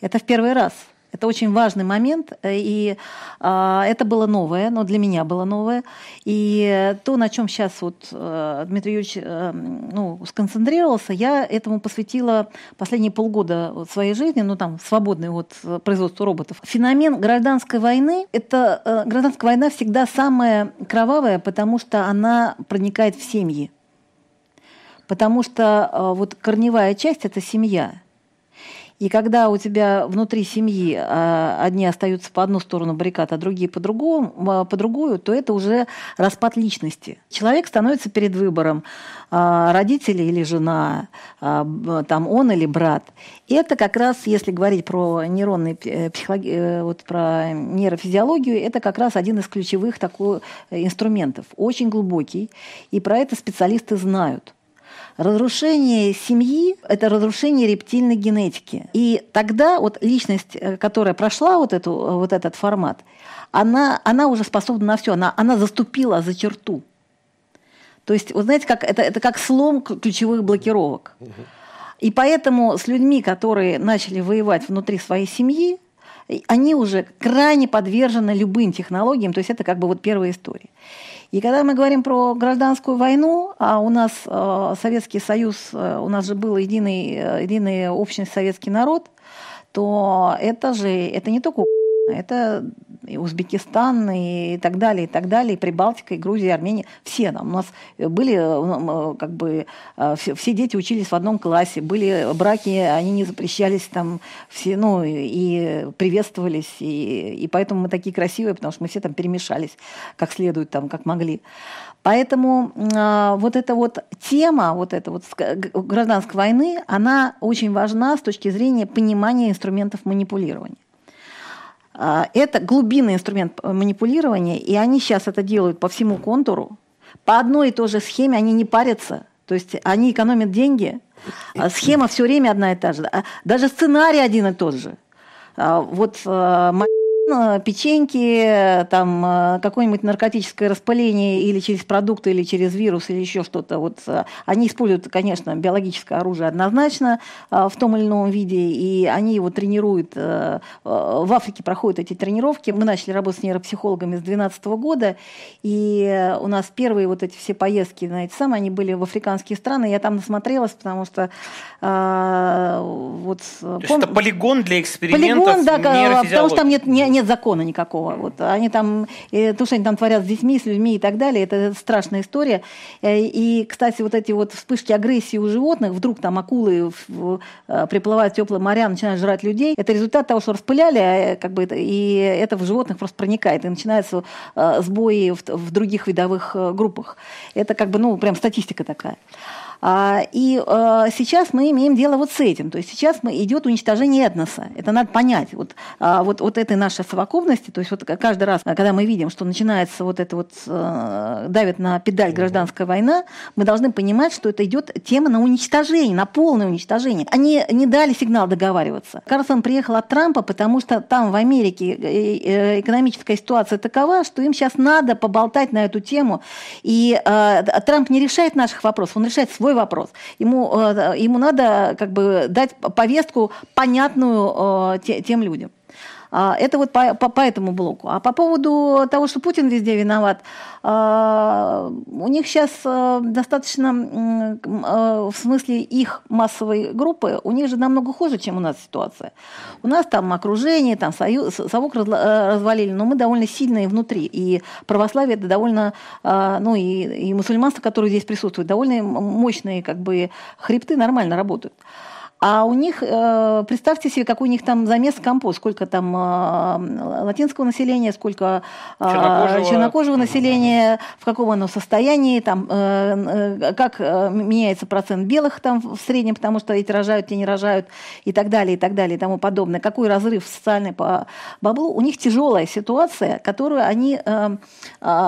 [SPEAKER 3] Это в первый раз – это очень важный момент, э, и а, это было новое, но для меня было новое. И то, на чем сейчас вот а, Дмитрий Юрьевич а, ну, сконцентрировался, я этому посвятила последние полгода своей жизни, ну там свободной от производства роботов. Феномен гражданской войны, это а, гражданская война всегда самая кровавая, потому что она проникает в семьи. Потому что а, вот корневая часть – это семья – и когда у тебя внутри семьи а, одни остаются по одну сторону баррикад, а другие по, другому, а, по другую, то это уже распад личности. Человек становится перед выбором а, родители или жена, там он или брат. И это как раз, если говорить про нейронные э, психологи... Э, вот про нейрофизиологию, это как раз один из ключевых такой инструментов, очень глубокий, и про это специалисты знают. Разрушение семьи – это разрушение рептильной генетики. И тогда вот личность, э, которая прошла вот, эту, вот этот формат, она, она уже способна на все, она, она заступила за черту. То есть, вы знаете, как, это, это как слом ключевых блокировок. И поэтому с людьми, которые начали воевать внутри своей семьи, они уже крайне подвержены любым технологиям, то есть это как бы вот первая история. И когда мы говорим про гражданскую войну, а у нас э, Советский Союз, э, у нас же был единый, э, единый общность советский народ, то это же это не только это и Узбекистан и так далее, и так далее, и Прибалтика, и Грузия, и Армения, все там. У нас были, э, как бы, э, все дети учились в одном классе, были браки, они не запрещались там, все, ну, и приветствовались, и, и поэтому мы такие красивые, потому что мы все там перемешались как следует, там, как могли. Поэтому э, вот эта вот тема, вот эта вот гражданской войны, она очень важна с точки зрения понимания инструментов манипулирования. А, это глубинный инструмент манипулирования, и они сейчас это делают по всему контуру. По одной и той же схеме они не парятся, то есть они экономят деньги, а схема все время одна и та же. А даже сценарий один и тот же. Вот печеньки, там э, какое-нибудь наркотическое распыление или через продукты, или через вирус, или еще что-то. Вот они используют, конечно, биологическое оружие однозначно в том или ином виде, и они его тренируют. В Африке проходят эти тренировки. Мы начали работать с нейропсихологами с 2012 года, и у нас первые вот эти все поездки на эти самые, они были в африканские страны. Я там насмотрелась, потому что вот...
[SPEAKER 1] То есть это полигон для экспериментов Полигон, да,
[SPEAKER 3] потому что там нет, нет, нет закона никакого. Вот. Они там, то, что они там творят с детьми, с людьми и так далее, это страшная история. Э, и, кстати, вот эти вот вспышки агрессии у животных, вдруг там акулы э, приплывают в теплые моря, начинают жрать людей, это результат того, что распыляли, а, как бы, и это в животных просто проникает, и начинаются э, сбои в, в других видовых группах. Это как бы, ну, прям статистика такая. А, и а, сейчас мы имеем дело вот с этим. То есть сейчас идет уничтожение этноса. Это надо понять. Вот, а, вот, вот этой нашей совокупности, то есть вот каждый раз, когда мы видим, что начинается вот это вот, давит на педаль гражданская война, мы должны понимать, что это идет тема на уничтожение, на полное уничтожение. Они не дали сигнал договариваться. Карлсон приехал от Трампа, потому что там в Америке э, э, экономическая ситуация такова, что им сейчас надо поболтать на эту тему. И Трамп не решает наших вопросов, он решает свой другой вопрос. Ему, э, ему надо как бы дать повестку понятную э, тем людям. А, это вот по, по, по этому блоку. А по поводу того, что Путин везде виноват, а, у них сейчас э, достаточно, э, в смысле их массовой группы, у них же намного хуже, чем у нас ситуация. У нас там окружение, там союз, совок э, развалили, но мы довольно сильные внутри. И православие это довольно, ну и, и мусульманство, которое здесь присутствует, довольно мощные как бы хребты нормально работают. А у них, э, представьте себе, какой у них там замес компост, сколько там э, латинского населения, сколько э, чернокожего, чернокожего населения, в каком оно состоянии, там, как меняется процент белых там в среднем, потому что эти рожают, те не рожают, и так далее, и так далее, и тому подобное. Какой разрыв социальный по баблу. У них тяжелая ситуация, которую они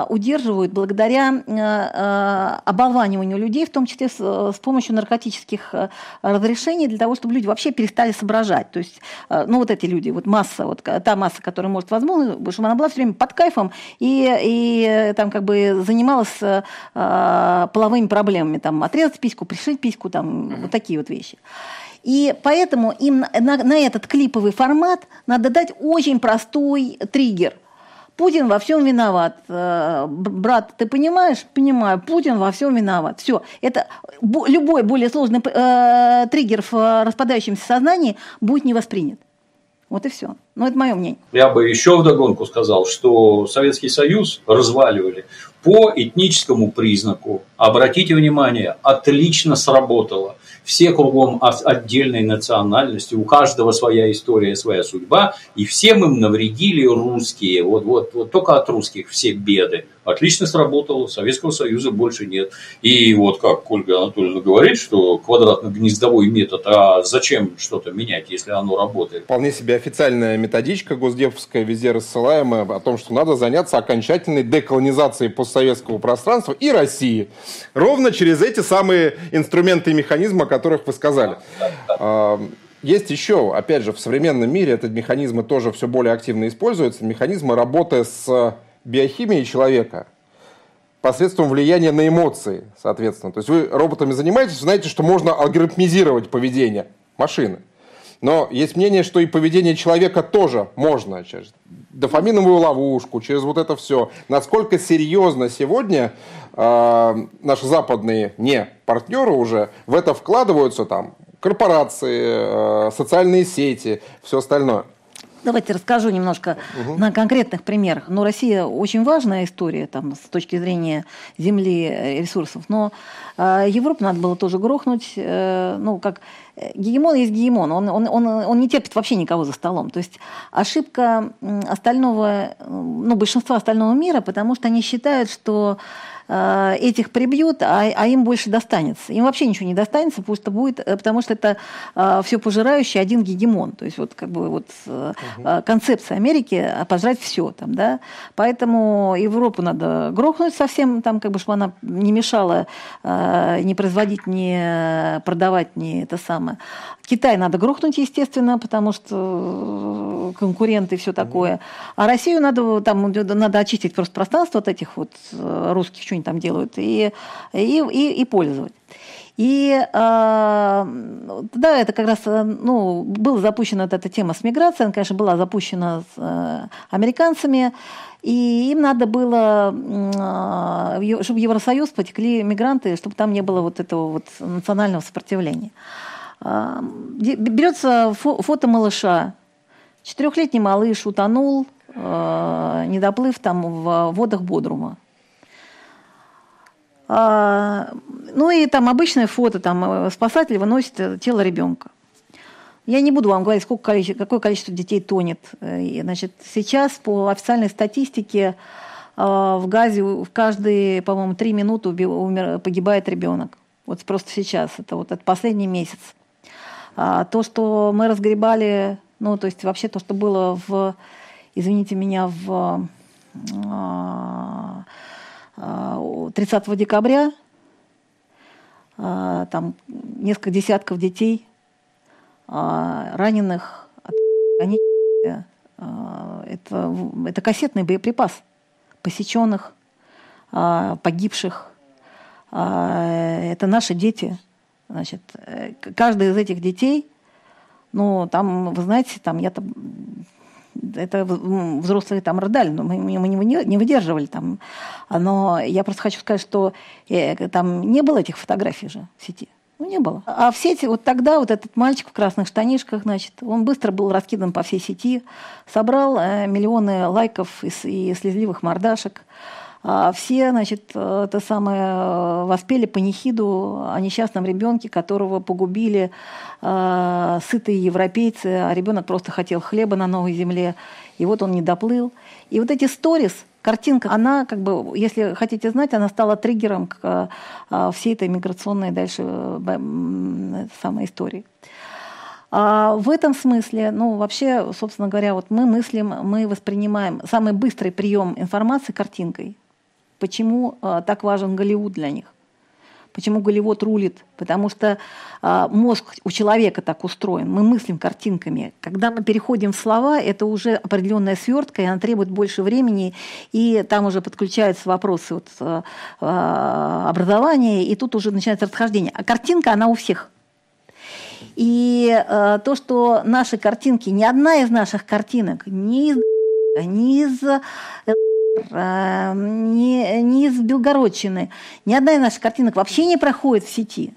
[SPEAKER 3] удерживают благодаря оболваниванию людей, в том числе с помощью наркотических разрешений для того, чтобы люди вообще перестали соображать. То есть, э, ну, вот эти люди, вот масса, вот та масса, которая может возможно, чтобы она была все время под кайфом и, и э, там как бы занималась э, половыми проблемами, там, отрезать письку, пришить письку, там, вот такие вот вещи. И поэтому им на, на этот клиповый формат надо дать очень простой триггер – Путин во всем виноват. Э, брат, ты понимаешь? Понимаю. Путин во всем виноват. Все. Это любой более сложный э, триггер в распадающемся сознании будет не воспринят. Вот и все. Но это мое мнение.
[SPEAKER 4] Я бы еще вдогонку сказал, что Советский Союз разваливали по этническому признаку. Обратите внимание, отлично сработало все кругом отдельной национальности, у каждого своя история, своя судьба, и всем им навредили русские. Вот, вот, вот только от русских все беды. Отлично сработало, Советского Союза больше нет. И вот как Ольга Анатольевна говорит, что квадратно-гнездовой метод, а зачем что-то менять, если оно работает?
[SPEAKER 2] Вполне себе официальная методичка госдеповская, везде рассылаемая, о том, что надо заняться окончательной деколонизацией постсоветского пространства и России. Ровно через эти самые инструменты и механизмы, о которых вы сказали. А, есть еще, опять же, в современном мире этот механизмы тоже все более активно используются. Механизмы работы с биохимией человека посредством влияния на эмоции, соответственно. То есть вы роботами занимаетесь, знаете, что можно алгоритмизировать поведение машины. Но есть мнение, что и поведение человека тоже можно через дофаминовую ловушку, через вот это все. Насколько серьезно сегодня э, наши западные не партнеры уже в это вкладываются там корпорации, э, социальные сети, все остальное.
[SPEAKER 3] Давайте расскажу немножко угу. на конкретных примерах. Но Россия очень важная история там, с точки зрения земли, э, ресурсов. Но э, Европу надо было тоже грохнуть. Э, ну, как э, гегемон есть гегемон. Он, он, он, он не терпит вообще никого за столом. То есть ошибка остального, ну, большинства остального мира, потому что они считают, что э, этих прибьют, а, а им больше достанется. Им вообще ничего не достанется, потому что, будет, э, потому что это э, все пожирающий один гегемон. То есть вот как бы вот э, угу. концепция Америки пожрать все там, да. Поэтому Европу надо грохнуть совсем, там как бы, чтобы она не мешала э, не производить, не продавать, не это самое. Китай надо грохнуть, естественно, потому что э, конкуренты и все такое. А Россию надо, там, надо очистить просто пространство от этих вот э, русских, что они там делают, и, и, и, и пользовать. И э, да, это как раз, э, ну, была запущена вот эта тема с миграцией, она, конечно, была запущена с э, американцами, и им надо было, э, чтобы в Евросоюз потекли мигранты, чтобы там не было вот этого вот национального сопротивления. Берется фото малыша. Четырехлетний малыш утонул, э, не доплыв там в водах Бодрума. А, ну и там обычное фото, там э, спасатель выносит тело ребенка. Я не буду вам говорить, сколько какое количество детей тонет. Э, значит, сейчас по официальной статистике в Газе в каждые, по-моему, три минуты погибает ребенок. Вот просто сейчас, это вот этот последний месяц. А, то, что мы разгребали, ну, то есть вообще то, что было в, извините меня, в 30 а, декабря, а, там несколько десятков детей раненых, они, это, это кассетный боеприпас, посеченных, погибших. Это наши дети – Значит, э, каждый из этих детей, ну, там, вы знаете, там я там это взрослые там рыдали, но мы, мы не выдерживали там. Но я просто хочу сказать, что э, там не было этих фотографий же в сети. Ну, не было. А в сети, вот тогда вот этот мальчик в красных штанишках, значит, он быстро был раскидан по всей сети, собрал э, миллионы лайков и, и слезливых мордашек. А все, значит, это самое, э, воспели панихиду о несчастном ребенке, которого погубили э, сытые европейцы, а ребенок просто хотел хлеба на новой земле, и вот он не доплыл. И вот эти сторис, картинка, она, как бы, если хотите знать, она стала триггером к э, всей этой миграционной дальше э, самой истории. А в этом смысле, ну, вообще, собственно говоря, вот мы мыслим, мы воспринимаем самый быстрый прием информации картинкой. Почему э, так важен Голливуд для них? Почему Голливуд рулит? Потому что э, мозг у человека так устроен. Мы мыслим картинками. Когда мы переходим в слова, это уже определенная свертка, и она требует больше времени, и там уже подключаются вопросы вот, э, образования, и тут уже начинается расхождение. А картинка, она у всех. И э, то, что наши картинки, ни одна из наших картинок, ни из ни из ни, ни из Белгородчины, ни одна из наших картинок вообще не проходит в сети.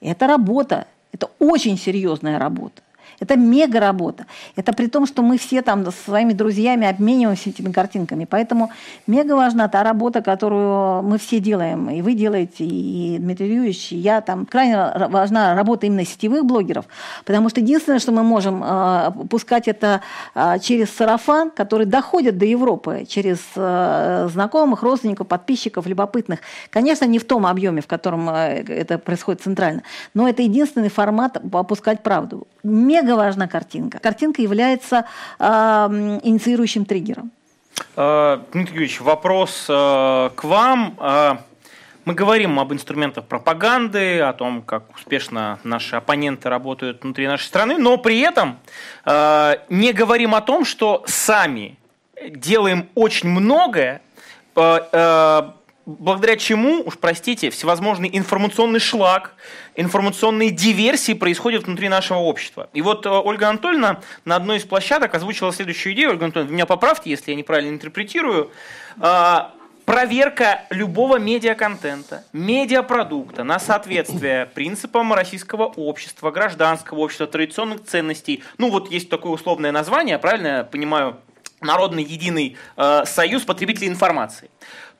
[SPEAKER 3] Это работа, это очень серьезная работа. Это мега работа. Это при том, что мы все там со своими друзьями обмениваемся этими картинками. Поэтому мега важна та работа, которую мы все делаем. И вы делаете, и Дмитрий Юрьевич, и я. Там крайне важна работа именно сетевых блогеров. Потому что единственное, что мы можем э, пускать это э, через сарафан, который доходит до Европы, через э, знакомых, родственников, подписчиков, любопытных. Конечно, не в том объеме, в котором э, это происходит центрально. Но это единственный формат опускать правду. Мега мега важна картинка. Картинка является э, инициирующим триггером.
[SPEAKER 1] Э, Дмитрий Юрьевич, вопрос э, к вам. Э, мы говорим об инструментах пропаганды, о том, как успешно наши оппоненты работают внутри нашей страны, но при этом не говорим о том, что сами делаем очень многое, благодаря чему, уж простите, всевозможный информационный шлак, информационные диверсии происходят внутри нашего общества. И вот э, Ольга Анатольевна на одной из площадок озвучила следующую идею. Ольга Анатольевна, меня поправьте, если я неправильно интерпретирую. А, проверка любого медиаконтента, медиапродукта на соответствие принципам российского общества, гражданского общества, традиционных ценностей. Ну вот есть такое условное название, правильно я понимаю, Народный единый э, союз потребителей информации.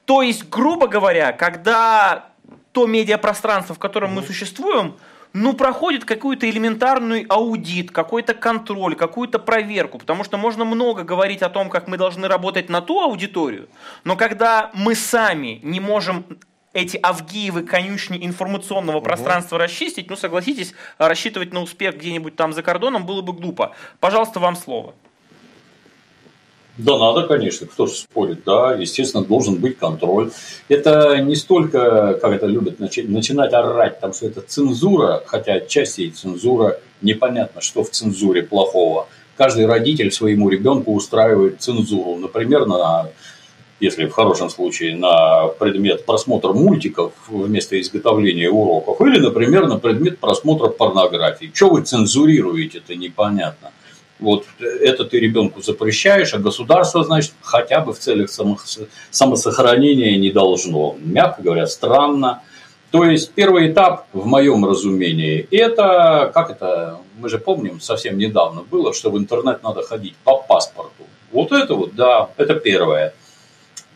[SPEAKER 1] То есть, грубо говоря, когда то медиапространство, в котором мы существуем, ну, проходит какую-то элементарную аудит, какой-то контроль, какую-то проверку, потому что можно много говорить о том, как мы должны работать на ту аудиторию, но когда мы сами не можем эти Авгиевы конюшни информационного угу. пространства расчистить, ну, согласитесь, рассчитывать на успех где-нибудь там за кордоном было бы глупо. Пожалуйста, вам слово.
[SPEAKER 4] Да, надо, конечно, кто же спорит, да, естественно, должен быть контроль. Это не столько, как это любят начинать орать, там, что это цензура, хотя отчасти и цензура, непонятно, что в цензуре плохого. Каждый родитель своему ребенку устраивает цензуру, например, на если в хорошем случае на предмет просмотра мультиков вместо изготовления уроков, или, например, на предмет просмотра порнографии. Что вы цензурируете, это непонятно. Вот это ты ребенку запрещаешь, а государство, значит, хотя бы в целях самосохранения не должно. Мягко говоря, странно. То есть первый этап, в моем разумении, это, как это, мы же помним, совсем недавно было, что в интернет надо ходить по паспорту. Вот это вот, да, это первое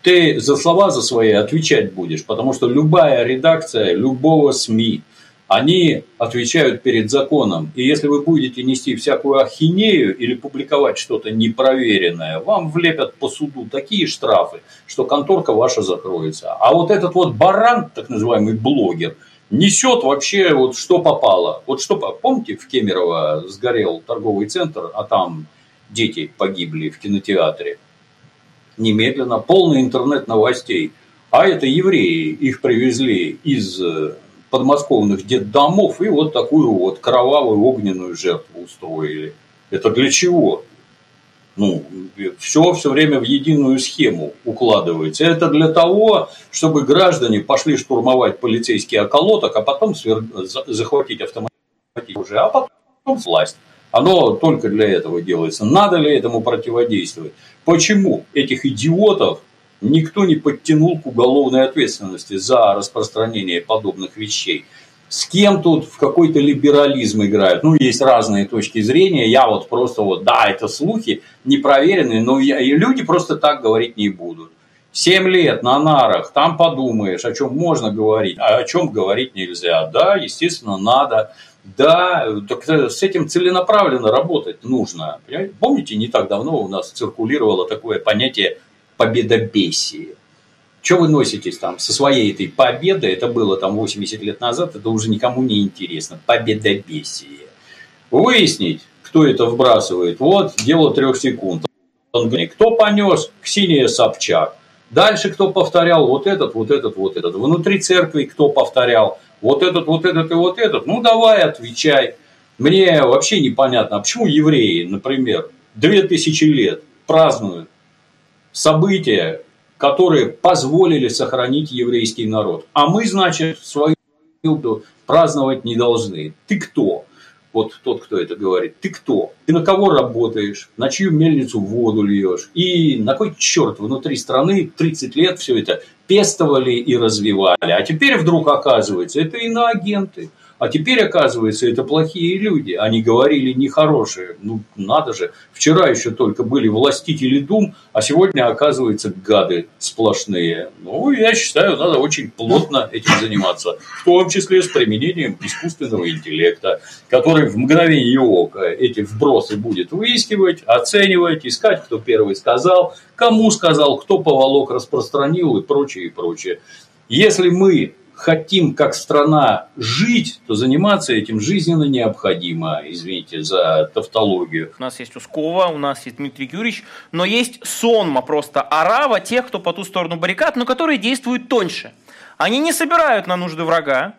[SPEAKER 4] ты за слова за свои отвечать будешь, потому что любая редакция любого СМИ, они отвечают перед законом. И если вы будете нести всякую ахинею или публиковать что-то непроверенное, вам влепят по суду такие штрафы, что конторка ваша закроется. А вот этот вот баран, так называемый блогер, несет вообще вот что попало. Вот что, помните, в Кемерово сгорел торговый центр, а там дети погибли в кинотеатре немедленно, полный интернет новостей. А это евреи, их привезли из э, подмосковных детдомов и вот такую вот кровавую огненную жертву устроили. Это для чего? Ну, все все время в единую схему укладывается. Это для того, чтобы граждане пошли штурмовать полицейский околоток, а потом свер... захватить автомобиль уже, а потом власть. Оно только для этого делается. Надо ли этому противодействовать? Почему этих идиотов никто не подтянул к уголовной ответственности за распространение подобных вещей? С кем тут в какой-то либерализм играют? Ну, есть разные точки зрения. Я вот просто вот, да, это слухи непроверенные, но я, и люди просто так говорить не будут. Семь лет на нарах, там подумаешь, о чем можно говорить, а о чем говорить нельзя. Да, естественно, надо. Да, так с этим целенаправленно работать нужно. Понимаете? Помните, не так давно у нас циркулировало такое понятие победобесие. Что вы носитесь там со своей этой победой, это было там 80 лет назад, это уже никому не интересно. Победобесие. Выяснить, кто это вбрасывает, вот дело трех секунд. Кто понес? Ксения Собчак. Дальше кто повторял? Вот этот, вот этот, вот этот. Внутри церкви кто повторял? вот этот, вот этот и вот этот, ну давай отвечай. Мне вообще непонятно, а почему евреи, например, две тысячи лет празднуют события, которые позволили сохранить еврейский народ. А мы, значит, свою праздновать не должны. Ты кто? вот тот, кто это говорит, ты кто? Ты на кого работаешь? На чью мельницу воду льешь? И на кой черт внутри страны 30 лет все это пестовали и развивали. А теперь вдруг оказывается, это иноагенты. А теперь, оказывается, это плохие люди. Они говорили нехорошие. Ну, надо же. Вчера еще только были властители дум, а сегодня, оказывается, гады сплошные. Ну, я считаю, надо очень плотно этим заниматься. В том числе с применением искусственного интеллекта, который в мгновение ока эти вбросы будет выискивать, оценивать, искать, кто первый сказал, кому сказал, кто поволок распространил и прочее, и прочее. Если мы хотим как страна жить, то заниматься этим жизненно необходимо. Извините за тавтологию.
[SPEAKER 1] У нас есть Ускова, у нас есть Дмитрий Юрьевич, но есть сонма просто арава тех, кто по ту сторону баррикад, но которые действуют тоньше. Они не собирают на нужды врага,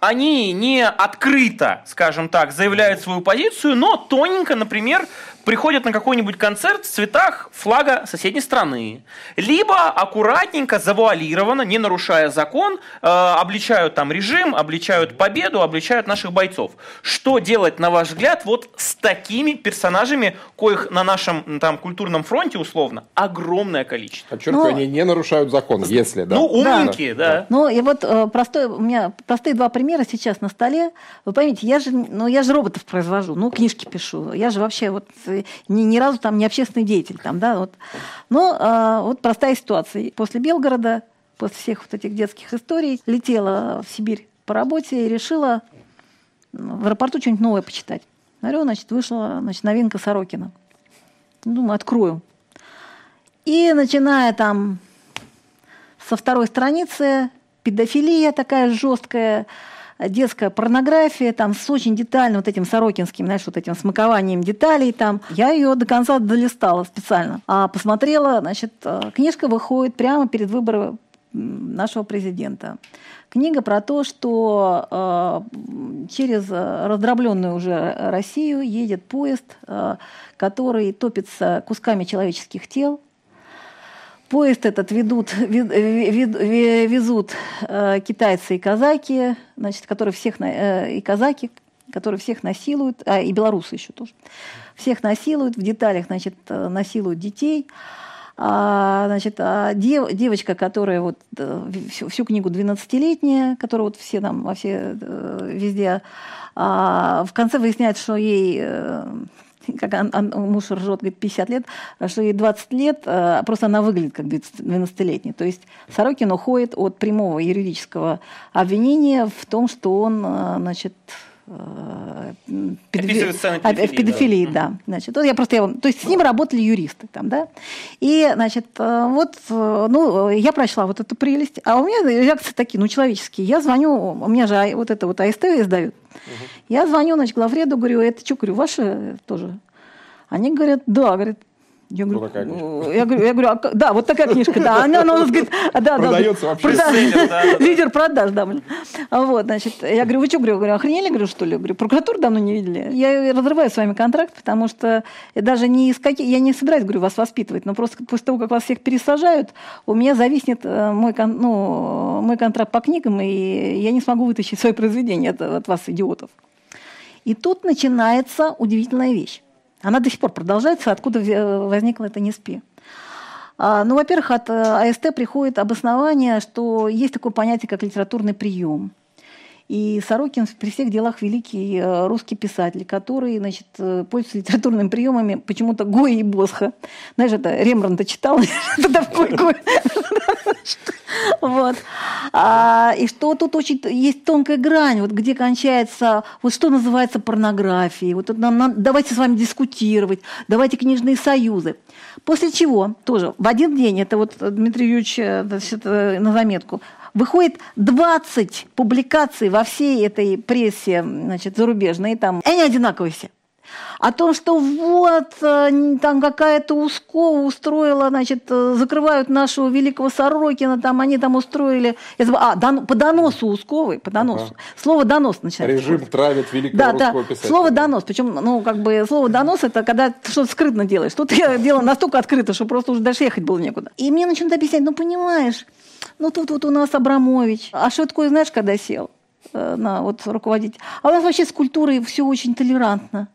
[SPEAKER 1] они не открыто, скажем так, заявляют свою позицию, но тоненько, например, приходят на какой-нибудь концерт в цветах флага соседней страны. Либо аккуратненько, завуалированно, не нарушая закон, э, обличают там режим, обличают победу, обличают наших бойцов. Что делать, на ваш взгляд, вот с такими персонажами, коих на нашем там культурном фронте, условно, огромное количество?
[SPEAKER 2] Подчеркиваю, ну, они не нарушают закон, если, да.
[SPEAKER 1] Ну, умненькие, да. да.
[SPEAKER 3] Ну, и вот э, простой, у меня простые два примера сейчас на столе. Вы поймите, я же, ну, я же роботов произвожу, ну, книжки пишу. Я же вообще вот ни, ни разу там не общественный деятель. Там, да, вот. Но а, вот простая ситуация. После Белгорода, после всех вот этих детских историй, летела в Сибирь по работе и решила в аэропорту что-нибудь новое почитать. Смотрю, значит, вышла значит, новинка Сорокина. Думаю, открою. И начиная там со второй страницы, педофилия такая жесткая, детская порнография, там с очень детальным вот этим сорокинским, знаешь, вот этим смакованием деталей там. Я ее до конца долистала специально. А посмотрела, значит, э, книжка выходит прямо перед выбором нашего президента. Книга про то, что э, через раздробленную уже Россию едет поезд, э, который топится кусками человеческих тел, Поезд этот ведут, вез, везут э, китайцы и казаки, значит, которые всех, э, и казаки, которые всех насилуют, а и белорусы еще тоже, всех насилуют, в деталях, значит, э, насилуют детей. А, значит, а дев, девочка, которая вот э, всю, всю книгу 12-летняя, которая вот все там, во все, э, везде, а, в конце выясняется, что ей *laughs* как он, он, муж ржет, говорит, 50 лет, что ей 20 лет, э, просто она выглядит как 12-летняя. То есть Сорокин уходит от прямого юридического обвинения в том, что он, э, значит,
[SPEAKER 1] э, педофи...
[SPEAKER 3] педофилии, в педофилии, да. да. Значит, я просто, я, то есть с ним работали юристы там, да. И, значит, вот, ну, я прочла вот эту прелесть, а у меня реакции такие, ну, человеческие. Я звоню, у меня же вот это вот АСТ издают. Угу. Я звоню, значит, главреду, говорю, это что, говорю, ваши тоже? Они говорят, да, говорят, я говорю, такая я говорю, я говорю, а, да, вот такая книжка, да. Она, она у нас говорит, а, да,
[SPEAKER 2] Продается да, вообще.
[SPEAKER 3] Прода... да, Лидер продаж, да. Вот, значит, я говорю, вы что, говорю, говорю, охренели, говорю, что ли? Говорю, прокуратуру давно не видели. Я разрываю с вами контракт, потому что даже не из каких, я не собираюсь, говорю, вас воспитывать, но просто после того, как вас всех пересажают, у меня зависнет э, мой, ну, мой контракт по книгам, и я не смогу вытащить свои произведения от, от вас, идиотов. И тут начинается удивительная вещь. Она до сих пор продолжается, откуда возникла эта НИСПИ. А, ну, во-первых, от э, АСТ приходит обоснование, что есть такое понятие, как литературный прием – и Сорокин при всех делах великий э, русский писатель, который значит, э, пользуется литературными приемами почему-то Гоя и Босха. Знаешь, это Рембрандта читал, *laughs* Вот. А, и что тут очень есть тонкая грань, вот где кончается, вот что называется порнографией. Вот нам, нам, давайте с вами дискутировать, давайте книжные союзы. После чего тоже в один день, это вот Дмитрий Юрьевич э, значит, на заметку, выходит 20 публикаций во всей этой прессе значит, зарубежной, там, и они одинаковые все. О том, что вот э, там какая-то Ускова устроила, значит, э, закрывают нашего великого Сорокина, там они там устроили, а, дан, по доносу Усковой, по доносу. Ага. Слово донос начинается.
[SPEAKER 2] Режим травит великого
[SPEAKER 3] да, русского да. писателя. Слово донос, причем, ну, как бы, слово донос это когда ты что-то скрытно делаешь. Тут я делала настолько открыто, что просто уже дальше ехать было некуда. И мне начинают объяснять, ну, понимаешь, ну тут вот у нас Абрамович. А что такое, знаешь, когда сел э, на вот руководить? А у нас вообще с культурой все очень толерантно.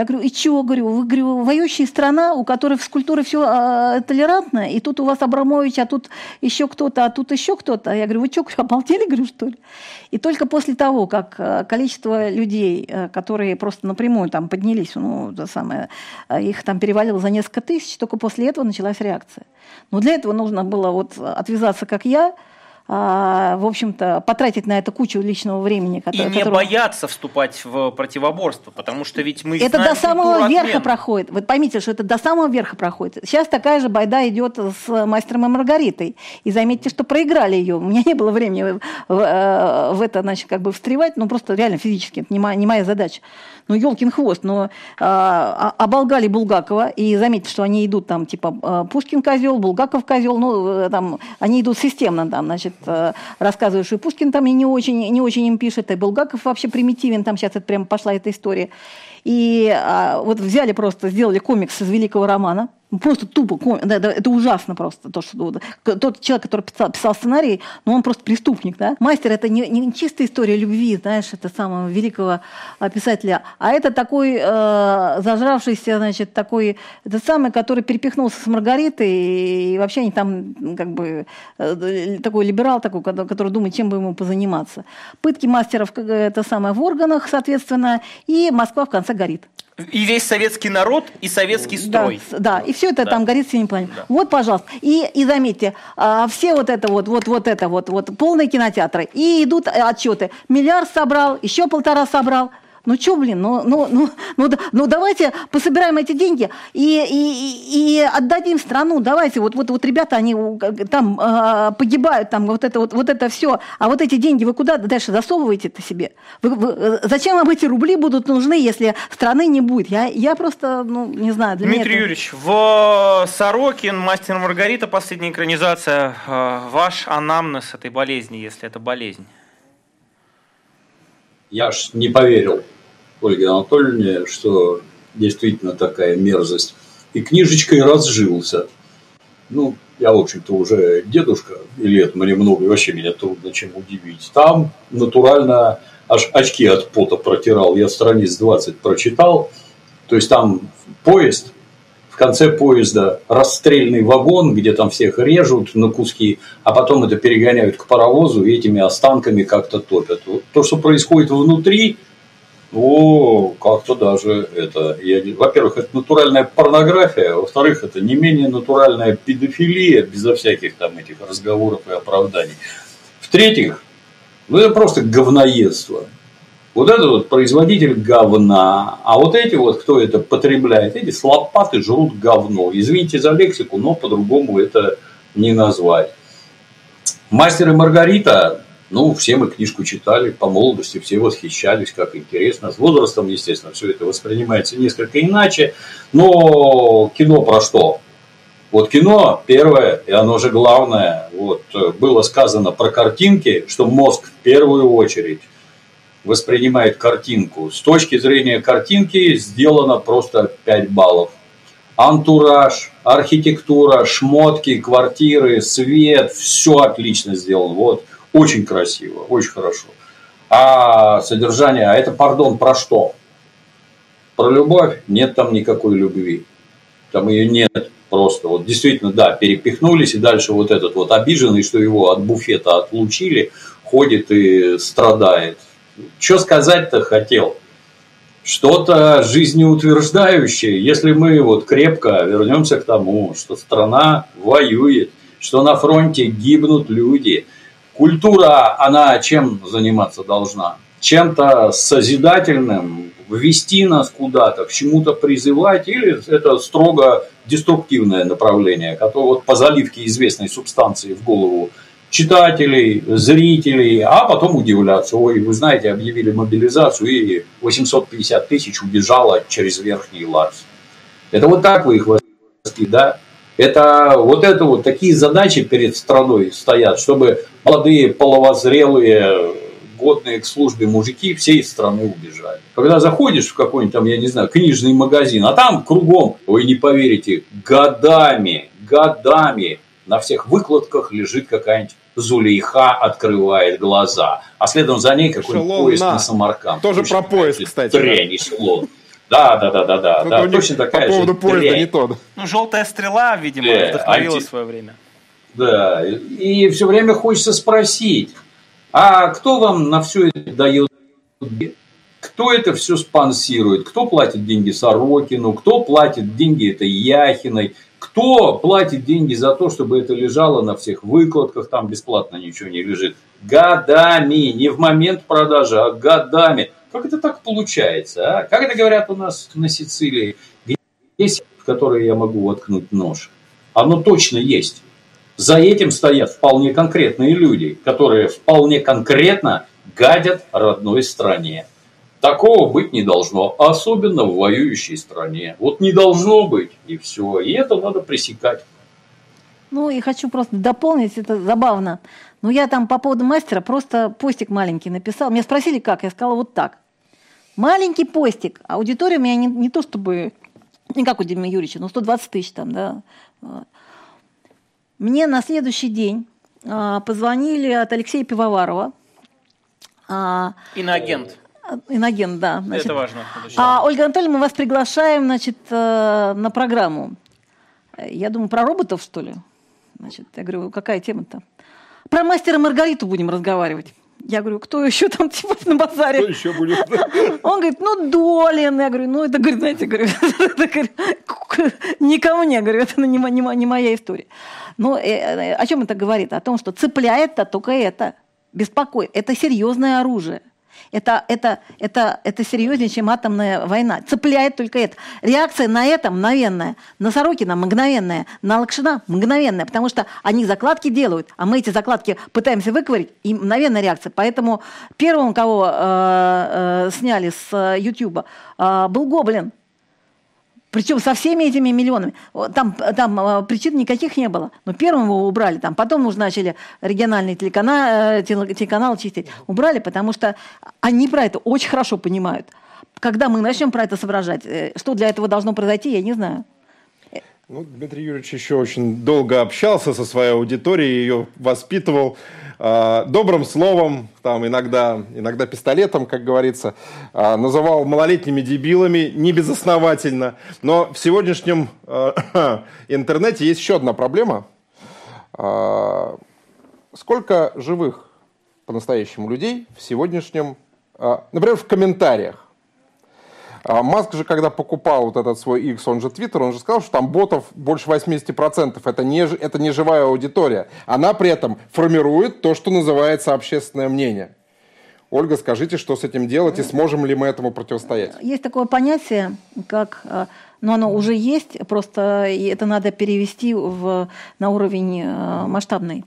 [SPEAKER 3] Я говорю, и чего, говорю, вы, говорю, воюющая страна, у которой в скульптуре все а, толерантно, и тут у вас Абрамович, а тут еще кто-то, а тут еще кто-то. Я говорю, вы что, обалдели, говорю, что ли? И только после того, как э, количество людей, э, которые просто напрямую там поднялись, ну, то самое, э, их там перевалило за несколько тысяч, только после этого началась реакция. Но для этого нужно было вот отвязаться, как я, в общем-то, потратить на это кучу личного времени.
[SPEAKER 1] Который, и не которого... бояться вступать в противоборство, потому что ведь мы
[SPEAKER 3] Это до самого верха проходит. Вы поймите, что это до самого верха проходит. Сейчас такая же байда идет с мастером и Маргаритой. И заметьте, что проиграли ее. У меня не было времени в, в, э, в это, значит, как бы встревать, ну просто реально физически, это не моя, не моя задача ну, елкин хвост, но а, а, оболгали Булгакова, и заметьте, что они идут там, типа, а, Пушкин козел, Булгаков козел, ну, э, там, они идут системно, там, значит, э, рассказывают, что и Пушкин там и не очень, не очень им пишет, и Булгаков вообще примитивен, там сейчас это прям пошла эта история. И а, вот взяли просто, сделали комикс из великого романа, Просто тупо, да, да, это ужасно просто. То, что, тот человек, который писал, писал сценарий, ну он просто преступник. Да? Мастер – это не, не чистая история любви, знаешь, это самого великого писателя, а это такой э, зажравшийся, значит, такой, это самый, который перепихнулся с Маргаритой, и вообще они там как бы э, такой либерал такой, который думает, чем бы ему позаниматься. Пытки мастеров – это самое в органах, соответственно, и Москва, в конце горит.
[SPEAKER 1] И весь советский народ, и советский строй.
[SPEAKER 3] Да, да. и все это да. там горит в синем пламени. Да. Вот, пожалуйста. И, и заметьте, а, все вот это вот, вот, вот это вот, вот, полные кинотеатры. И идут отчеты. Миллиард собрал, еще полтора собрал. Ну что, блин, ну, ну, ну, ну, ну давайте пособираем эти деньги и, и, и отдадим страну. Давайте, вот, вот, вот ребята, они там э, погибают, там вот это, вот, вот это все. А вот эти деньги вы куда дальше засовываете-то себе? Вы, вы, зачем вам эти рубли будут нужны, если страны не будет? Я, я просто, ну, не знаю.
[SPEAKER 1] Для Дмитрий
[SPEAKER 3] меня
[SPEAKER 1] Юрьевич, в Сорокин, Мастер Маргарита, последняя экранизация, э, ваш анамнез этой болезни, если это болезнь?
[SPEAKER 4] Я ж не поверил Ольге Анатольевне, что действительно такая мерзость. И книжечкой разжился. Ну, я, в общем-то, уже дедушка, и лет мне много, и вообще меня трудно чем удивить. Там натурально аж очки от пота протирал. Я страниц 20 прочитал. То есть там поезд конце поезда расстрельный вагон, где там всех режут на куски, а потом это перегоняют к паровозу и этими останками как-то топят. То, что происходит внутри, о, как-то даже это, я, во-первых, это натуральная порнография, во-вторых, это не менее натуральная педофилия, безо всяких там этих разговоров и оправданий. В-третьих, ну это просто говноедство. Вот это вот производитель говна, а вот эти вот, кто это потребляет, эти с лопаты жрут говно. Извините за лексику, но по-другому это не назвать. Мастер и Маргарита, ну, все мы книжку читали, по молодости все восхищались, как интересно. С возрастом, естественно, все это воспринимается несколько иначе. Но кино про что? Вот кино первое, и оно же главное, вот, было сказано про картинки, что мозг в первую очередь воспринимает картинку. С точки зрения картинки сделано просто 5 баллов. Антураж, архитектура, шмотки, квартиры, свет, все отлично сделано. Вот, очень красиво, очень хорошо. А содержание, а это, пардон, про что? Про любовь? Нет там никакой любви. Там ее нет просто. Вот действительно, да, перепихнулись, и дальше вот этот вот обиженный, что его от буфета отлучили, ходит и страдает что сказать-то хотел? Что-то жизнеутверждающее, если мы вот крепко вернемся к тому, что страна воюет, что на фронте гибнут люди. Культура, она чем заниматься должна? Чем-то созидательным, ввести нас куда-то, к чему-то призывать, или это строго деструктивное направление, которое вот по заливке известной субстанции в голову читателей, зрителей, а потом удивляться. Ой, вы знаете, объявили мобилизацию, и 850 тысяч убежало через Верхний Ларс. Это вот так вы их воспитали, да? Это вот это вот такие задачи перед страной стоят, чтобы молодые, половозрелые, годные к службе мужики всей страны убежали. Когда заходишь в какой-нибудь там, я не знаю, книжный магазин, а там кругом, вы не поверите, годами, годами на всех выкладках лежит какая-нибудь Зулейха открывает глаза, а следом за ней какой-нибудь поезд на, на Самарканд.
[SPEAKER 2] Тоже про поезд, кстати.
[SPEAKER 4] Дрянь слон. Да, да, да, да, да, да. Точно такая
[SPEAKER 2] по поводу
[SPEAKER 4] же
[SPEAKER 2] поезда дрянь. не тот.
[SPEAKER 1] Ну, желтая стрела, видимо, да, вдохновила анти... свое время.
[SPEAKER 4] Да, и все время хочется спросить, а кто вам на все это дает кто это все спонсирует? Кто платит деньги Сорокину? Кто платит деньги этой Яхиной? Кто платит деньги за то, чтобы это лежало на всех выкладках, там бесплатно ничего не лежит? Годами, не в момент продажи, а годами. Как это так получается? А? Как это говорят у нас на Сицилии? Есть, в которые я могу воткнуть нож. Оно точно есть. За этим стоят вполне конкретные люди, которые вполне конкретно гадят родной стране. Такого быть не должно, особенно в воюющей стране. Вот не должно быть, и все. И это надо пресекать.
[SPEAKER 3] Ну и хочу просто дополнить, это забавно. Ну я там по поводу мастера просто постик маленький написал. Меня спросили, как? Я сказала вот так. Маленький постик. Аудитория у меня не, не то чтобы, не как у Димы Юрьевича, но 120 тысяч там, да. Мне на следующий день а, позвонили от Алексея Пивоварова.
[SPEAKER 1] А, Иноагент.
[SPEAKER 3] Иноген, да.
[SPEAKER 1] Значит, Это важно.
[SPEAKER 3] А, Ольга Анатольевна, мы вас приглашаем значит, э, на программу. Я думаю, про роботов, что ли? Значит, я говорю, какая тема-то? Про мастера Маргариту будем разговаривать. Я говорю, кто еще там *laughs* типа на базаре?
[SPEAKER 2] Кто еще будет? *laughs*
[SPEAKER 3] Он говорит, ну, Долин. Я говорю, ну, это, говорит, знаете, говорю, *laughs* никому не, говорю, это не, не, не моя история. Но э, э, о чем это говорит? О том, что цепляет-то только это, беспокоит. Это серьезное оружие. Это, это, это, это серьезнее, чем атомная война. Цепляет только это. Реакция на это мгновенная. На Сорокина мгновенная. На Лакшина мгновенная. Потому что они закладки делают, а мы эти закладки пытаемся выковырить, и мгновенная реакция. Поэтому первым, кого э, э, сняли с Ютьюба, э, был Гоблин. Причем со всеми этими миллионами. Там, там а, причин никаких не было. Но первым его убрали. Там, потом уже начали региональный телеканал, э, телеканал чистить. Убрали, потому что они про это очень хорошо понимают. Когда мы начнем про это соображать, э, что для этого должно произойти, я не знаю.
[SPEAKER 2] Ну, Дмитрий Юрьевич еще очень долго общался со своей аудиторией, ее воспитывал э, добрым словом, там иногда, иногда пистолетом, как говорится, э, называл малолетними дебилами, не безосновательно. Но в сегодняшнем э, *coughs* интернете есть еще одна проблема. Сколько живых по-настоящему людей в сегодняшнем, например, в комментариях? А Маск же, когда покупал вот этот свой X, он же Twitter, он же сказал, что там ботов больше 80%. Это не, это не живая аудитория. Она при этом формирует то, что называется общественное мнение. Ольга, скажите, что с этим делать и сможем ли мы этому противостоять?
[SPEAKER 3] Есть такое понятие, как, э, ну оно уже есть, просто это надо перевести в, на уровень э, масштабный.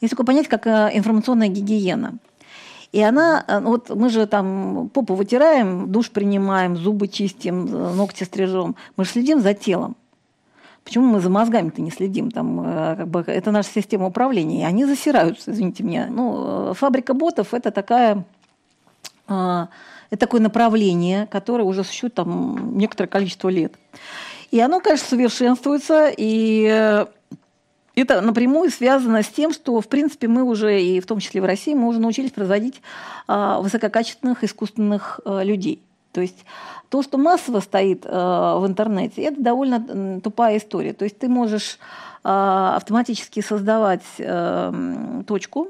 [SPEAKER 3] Есть такое понятие, как э, информационная гигиена. И она, э, ну вот мы же там попу вытираем, душ принимаем, зубы чистим, э, ногти стрижем. Мы же следим за телом. Почему мы за мозгами-то не следим? Там, э, как бы, это наша система управления, и они засираются, извините меня. Ну, фабрика ботов – это такая это такое направление, которое уже существует там некоторое количество лет. И оно, конечно, совершенствуется, и это напрямую связано с тем, что, в принципе, мы уже, и в том числе в России, мы уже научились производить а, высококачественных искусственных а, людей. То есть то, что массово стоит а, в интернете, это довольно тупая история. То есть ты можешь автоматически создавать точку,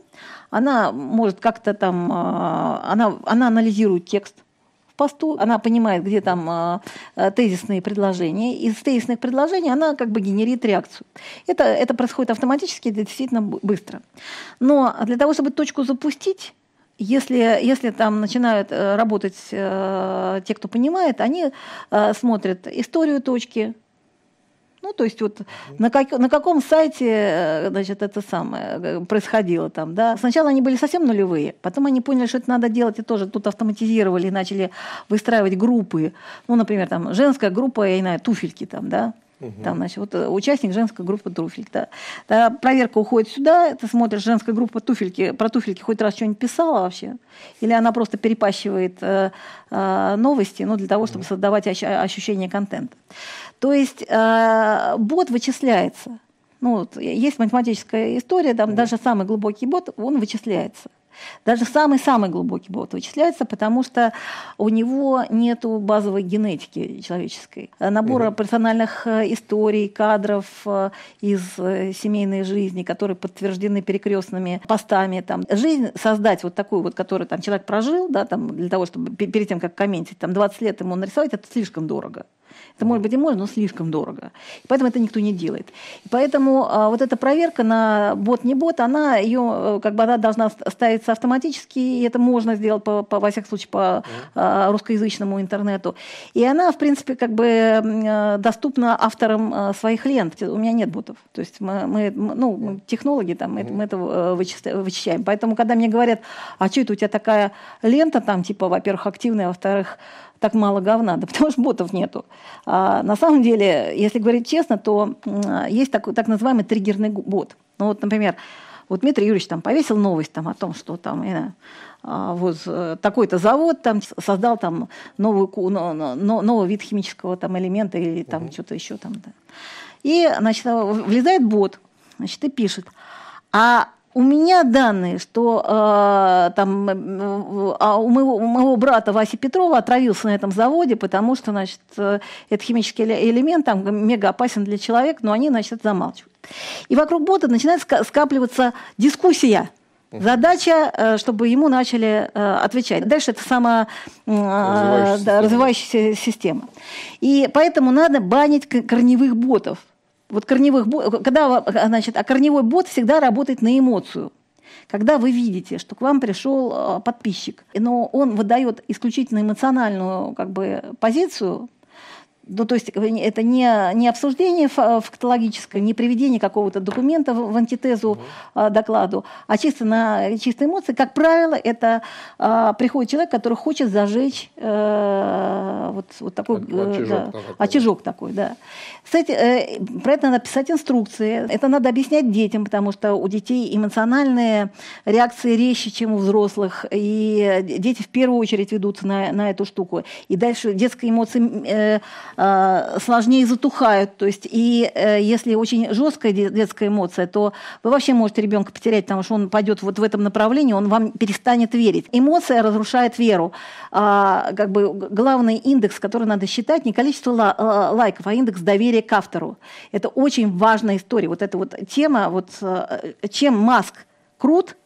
[SPEAKER 3] она может как-то там, она, она анализирует текст, посту, она понимает, где там а, а, тезисные предложения, из тезисных предложений она как бы генерит реакцию. Это, это происходит автоматически, это действительно быстро. Но для того, чтобы точку запустить, если, если там начинают э, работать э, те, кто понимает, они э, смотрят историю точки, ну, то есть вот на, как, на каком сайте, э, значит, это самое э, происходило там, да. Сначала они были совсем нулевые, потом они поняли, что это надо делать, и тоже тут автоматизировали, и начали выстраивать группы. Ну, например, там женская группа, я не знаю, туфельки там, да. Угу. Там, значит, вот э, участник женской группы туфельки. Да. да. Проверка уходит сюда, ты смотришь, женская группа туфельки, про туфельки хоть раз что-нибудь писала вообще? Или она просто перепащивает э, э, новости, ну, для того, чтобы создавать ощущение контента. То есть э, бот вычисляется. Ну, вот, есть математическая история, там даже самый глубокий бот, он вычисляется. Даже самый-самый глубокий бот вычисляется, потому что у него нет базовой генетики человеческой. Набора угу. персональных э, историй, кадров э, из э, семейной жизни, которые подтверждены перекрестными постами. Там. Жизнь создать вот такую вот, которую там, человек прожил, да, там, для того, чтобы перед тем, как комментить, там, 20 лет ему нарисовать, это слишком дорого. Это, может быть, и можно, но слишком дорого. И поэтому это никто не делает. И поэтому а, вот эта проверка на бот, не бот, она, ее, э, как бы, она должна ставиться автоматически, и это можно сделать, по, по, во всяком случае, по а, русскоязычному интернету. И она, в принципе, как бы э, доступна авторам а, своих лент. У меня нет ботов. То есть мы, мы ну, технологи, там, мы, мы это э, вычищаем. Поэтому, когда мне говорят, а что это у тебя такая лента, там, типа, во-первых, активная, во-вторых, так мало говна? Да потому что ботов нету. А, на самом деле, если говорить честно, то есть такой, так называемый триггерный бот. Ну вот, например, вот Дмитрий Юрьевич там повесил новость там, о том, что там а, вот э, такой-то завод там создал там новую, новый вид химического там элемента или там угу. что-то еще там. Да. И, значит, влезает бот, значит, и пишет. А у меня данные, что э, там, э, а у, моего, у моего брата Васи Петрова отравился на этом заводе, потому что, значит, э, этот химический элемент там мега опасен для человека, но они, значит, это замалчивают. И вокруг бота начинает скапливаться дискуссия. Задача, э, чтобы ему начали э, отвечать. Дальше это самая развивающаяся, да, развивающаяся система. И поэтому надо банить корневых ботов. Вот корневых, когда, значит, а корневой бот всегда работает на эмоцию. Когда вы видите, что к вам пришел подписчик, но он выдает исключительно эмоциональную как бы, позицию, ну, то есть это не, не обсуждение фактологическое, не приведение какого-то документа в антитезу mm докладу, а чисто на чистые эмоции. Как правило, это а, приходит человек, который хочет зажечь э, вот, вот такой очажок, да, очажок такой. Да. Кстати, э, про это надо писать инструкции, это надо объяснять детям, потому что у детей эмоциональные реакции резче, чем у взрослых, и дети в первую очередь ведутся на, на эту штуку. И дальше детские эмоции э, Э, сложнее затухают. То есть, и э, если очень жесткая детская эмоция, то вы вообще можете ребенка потерять, потому что он пойдет вот в этом направлении, он вам перестанет верить. Эмоция разрушает веру. А, как бы главный индекс, который надо считать, не количество э, лайков, а индекс доверия к автору. Это очень важная история. Вот эта вот тема, вот чем Маск крут,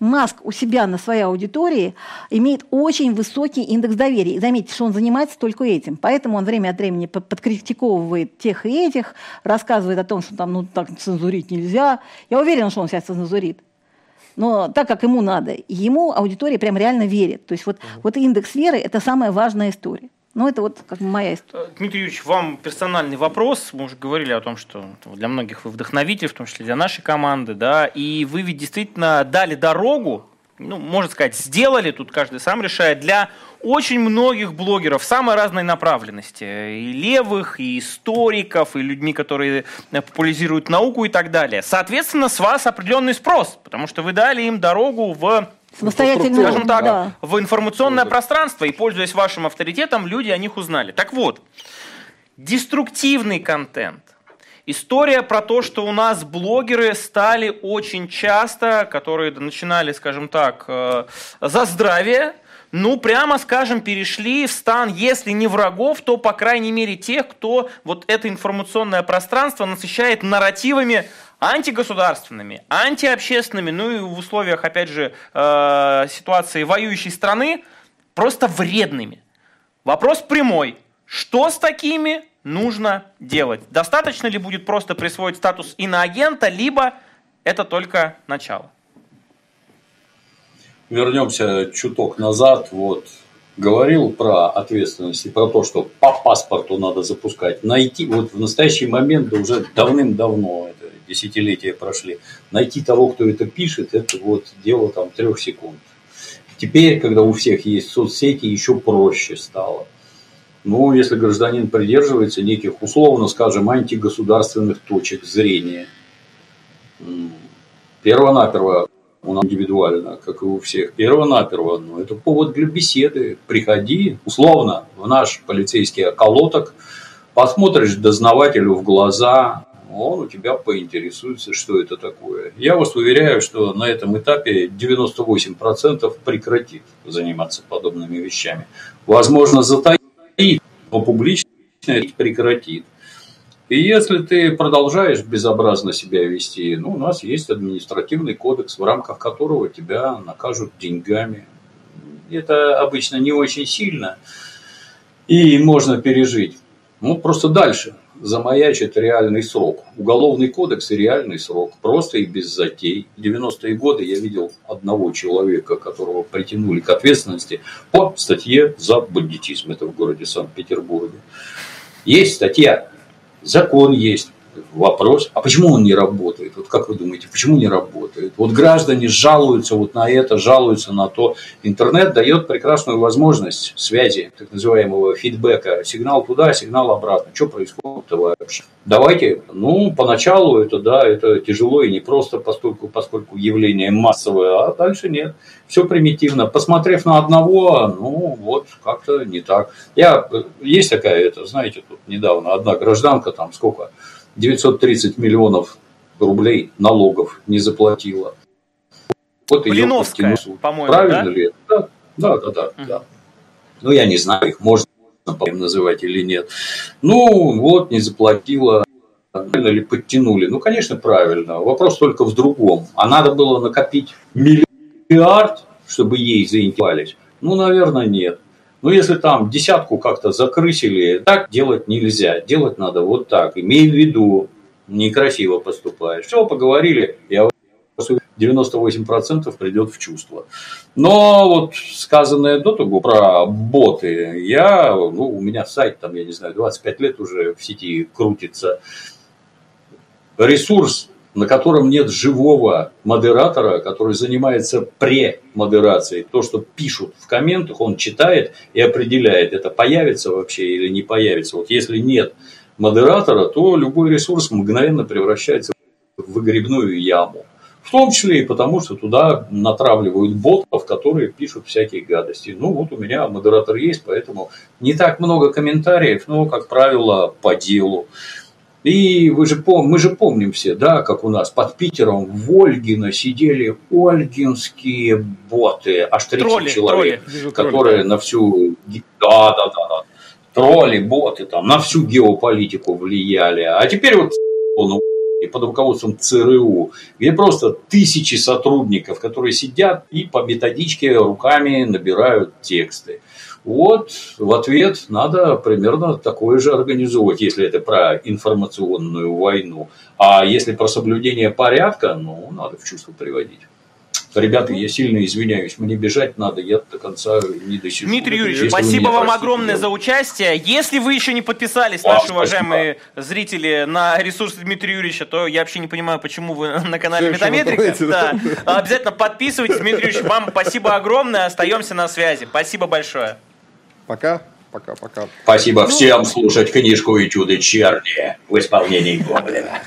[SPEAKER 3] Маск у себя на своей аудитории имеет очень высокий индекс доверия. И заметьте, что он занимается только этим. Поэтому он время от времени подкритиковывает тех и этих, рассказывает о том, что там ну, так цензурить нельзя. Я уверена, что он сейчас цензурит. Но так, как ему надо. Ему аудитория прям реально верит. То есть вот, вот индекс веры – это самая важная история. Ну, это вот как моя история.
[SPEAKER 1] Э, Дмитрий Юрьевич, вам персональный вопрос. Мы уже говорили о том, что для многих вы вдохновитель, в том числе для нашей команды, да, и вы ведь действительно дали дорогу, ну, можно сказать, сделали, тут каждый сам решает, для очень многих блогеров самой разной направленности. И левых, и историков, и людьми, которые популяризируют науку и так далее. Соответственно, с вас определенный спрос, потому что вы дали им дорогу в
[SPEAKER 3] Самостоятельно,
[SPEAKER 1] скажем так, да. в информационное пространство, и пользуясь вашим авторитетом, люди о них узнали. Так вот, деструктивный контент. История про то, что у нас блогеры стали очень часто, которые начинали, скажем так, э, за здравие, ну, прямо скажем, перешли в стан, если не врагов, то, по крайней мере, тех, кто вот это информационное пространство насыщает нарративами антигосударственными, антиобщественными, ну и в условиях, опять же, э, ситуации воюющей страны, просто вредными. Вопрос прямой. Что с такими нужно делать? Достаточно ли будет просто присвоить статус иноагента, либо это только начало?
[SPEAKER 4] Вернемся чуток назад. Вот говорил про ответственность и про то, что по паспорту надо запускать. Найти вот в настоящий момент, уже давным-давно, десятилетия прошли, найти того, кто это пишет, это вот дело там трех секунд. Теперь, когда у всех есть соцсети, еще проще стало. Ну, если гражданин придерживается неких, условно скажем, антигосударственных точек зрения, перво-наперво он индивидуально, как и у всех, перво-наперво, ну, это повод для беседы. Приходи, условно, в наш полицейский околоток, посмотришь дознавателю в глаза, он у тебя поинтересуется, что это такое. Я вас уверяю, что на этом этапе 98% прекратит заниматься подобными вещами. Возможно, затаит, но публично прекратит. И если ты продолжаешь безобразно себя вести, ну, у нас есть административный кодекс, в рамках которого тебя накажут деньгами. Это обычно не очень сильно, и можно пережить. Ну, просто дальше замаячит реальный срок. Уголовный кодекс и реальный срок. Просто и без затей. В 90-е годы я видел одного человека, которого притянули к ответственности по статье за бандитизм. Это в городе Санкт-Петербурге. Есть статья, закон есть вопрос, а почему он не работает? Вот как вы думаете, почему не работает? Вот граждане жалуются вот на это, жалуются на то. Интернет дает прекрасную возможность связи, так называемого фидбэка. Сигнал туда, сигнал обратно. Что происходит вообще? Давайте, ну, поначалу это, да, это тяжело и непросто, поскольку, поскольку явление массовое, а дальше нет. Все примитивно. Посмотрев на одного, ну, вот, как-то не так. Я, есть такая, это, знаете, тут недавно одна гражданка, там, сколько, 930 миллионов рублей налогов не заплатила.
[SPEAKER 1] Вот Блиновская, по-моему,
[SPEAKER 4] Правильно да? ли это? Да, да, да, да, да. Ну, я не знаю, их можно называть или нет. Ну, вот, не заплатила. Правильно ли подтянули? Ну, конечно, правильно. Вопрос только в другом. А надо было накопить миллиард, чтобы ей заинтересовались? Ну, наверное, нет. Но если там десятку как-то закрысили, так делать нельзя. Делать надо вот так. Имей в виду, некрасиво поступаешь. Все, поговорили, я 98% придет в чувство. Но вот сказанное до того про боты, я, ну, у меня сайт там, я не знаю, 25 лет уже в сети крутится. Ресурс, на котором нет живого модератора, который занимается премодерацией. То, что пишут в комментах, он читает и определяет, это появится вообще или не появится. Вот если нет модератора, то любой ресурс мгновенно превращается в выгребную яму. В том числе и потому, что туда натравливают ботов, которые пишут всякие гадости. Ну, вот у меня модератор есть, поэтому не так много комментариев, но, как правило, по делу. И вы же пом- мы же помним все, да, как у нас под Питером в Ольгино сидели ольгинские боты, аж 30 тролли, человек, тролли. которые тролли. на всю... Да, да, да, да. Тролли, боты там на всю геополитику влияли. А теперь вот он под руководством ЦРУ, где просто тысячи сотрудников, которые сидят и по методичке руками набирают тексты. Вот в ответ надо примерно такое же организовать, если это про информационную войну. А если про соблюдение порядка, ну, надо в чувство приводить. Ребята, я сильно извиняюсь, мне бежать надо, я до конца не досижу.
[SPEAKER 1] Дмитрий Юрьевич, Если спасибо вам огромное за участие. Если вы еще не подписались, а, наши спасибо. уважаемые зрители, на ресурсы Дмитрия Юрьевича, то я вообще не понимаю, почему вы на канале Метаметрика. Да. Обязательно подписывайтесь. Дмитрий Юрьевич, вам спасибо огромное. Остаемся на связи. Спасибо большое.
[SPEAKER 2] Пока. Пока, пока.
[SPEAKER 4] Спасибо всем слушать книжку «Этюды черни» в исполнении Гоблина.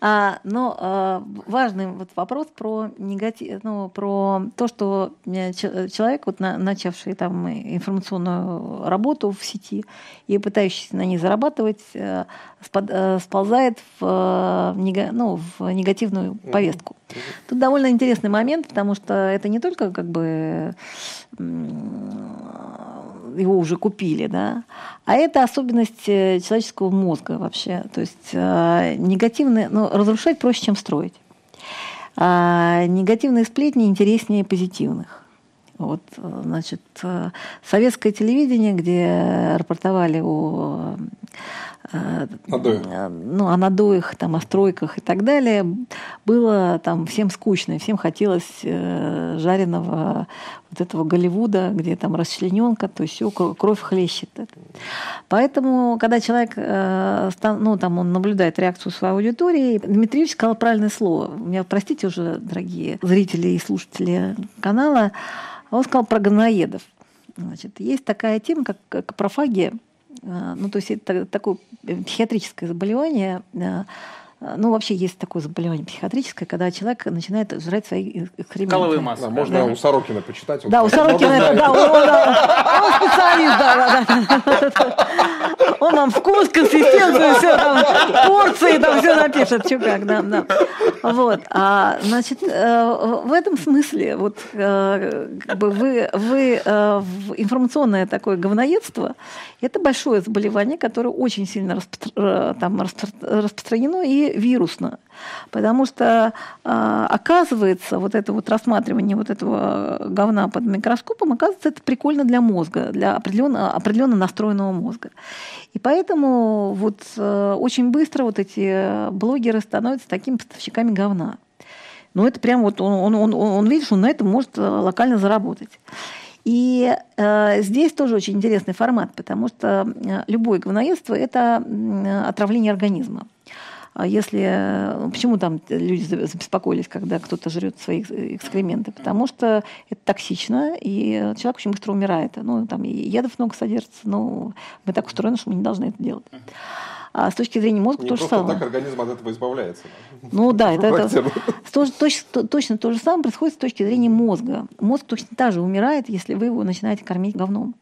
[SPEAKER 3] А, но а, важный вот вопрос про негатив, ну, про то, что э, человек, вот на, начавший там информационную работу в сети и пытающийся на ней зарабатывать, э, э, сползает в, ну, в негативную повестку. Тут довольно интересный момент, потому что это не только как бы его уже купили, да, а это особенность э, человеческого мозга вообще. То есть э, негативные, ну, разрушать проще, чем строить. А негативные сплетни интереснее позитивных. Вот, э, значит, советское телевидение, где рапортовали о
[SPEAKER 2] надоих.
[SPEAKER 3] ну, о надоях, там, о стройках и так далее, было там всем скучно, всем хотелось жареного вот этого Голливуда, где там расчлененка, то есть все, кровь хлещет. Поэтому, когда человек, ну, там, он наблюдает реакцию своей аудитории, Дмитрий Ильич сказал правильное слово. Меня простите уже, дорогие зрители и слушатели канала, он сказал про говноедов. Значит, есть такая тема, как капрофагия, а, ну, то есть это такое психиатрическое заболевание, а, ну, вообще есть такое заболевание психиатрическое, когда человек начинает жрать свои экскременты.
[SPEAKER 1] Коловые массы.
[SPEAKER 2] Да, можно да. у Сорокина почитать.
[SPEAKER 3] Да, у Сорокина, это, да, он, он специалист, да, да, да. Он нам вкус, консистенцию, *laughs* все там, порции, там все напишет, что как, да, да. Вот, а, значит, э, в этом смысле, вот, э, как бы вы, вы э, информационное такое говноедство, это большое заболевание, которое очень сильно распро- там, распространено и вирусно. Потому что а, оказывается, вот это вот рассматривание вот этого говна под микроскопом, оказывается, это прикольно для мозга, для определенно, определенно настроенного мозга. И поэтому вот э, очень быстро вот эти блогеры становятся такими поставщиками говна. Но это прям вот он, он, он, он видишь, он на этом может э, локально заработать. И э, здесь тоже очень интересный формат, потому что э, любое говноедство – это отравление организма. А если... Ну, почему там люди забеспокоились, когда кто-то жрет свои экскременты? Потому что это токсично, и человек очень быстро умирает. Ну, там и ядов много содержится, но мы так устроены, что мы не должны это делать. А с точки зрения мозга
[SPEAKER 2] не
[SPEAKER 3] то же самое.
[SPEAKER 2] так организм от этого избавляется.
[SPEAKER 3] Ну да, это, это тоже, точно, точно то же самое происходит с точки зрения мозга. Мозг точно так же умирает, если вы его начинаете кормить говном.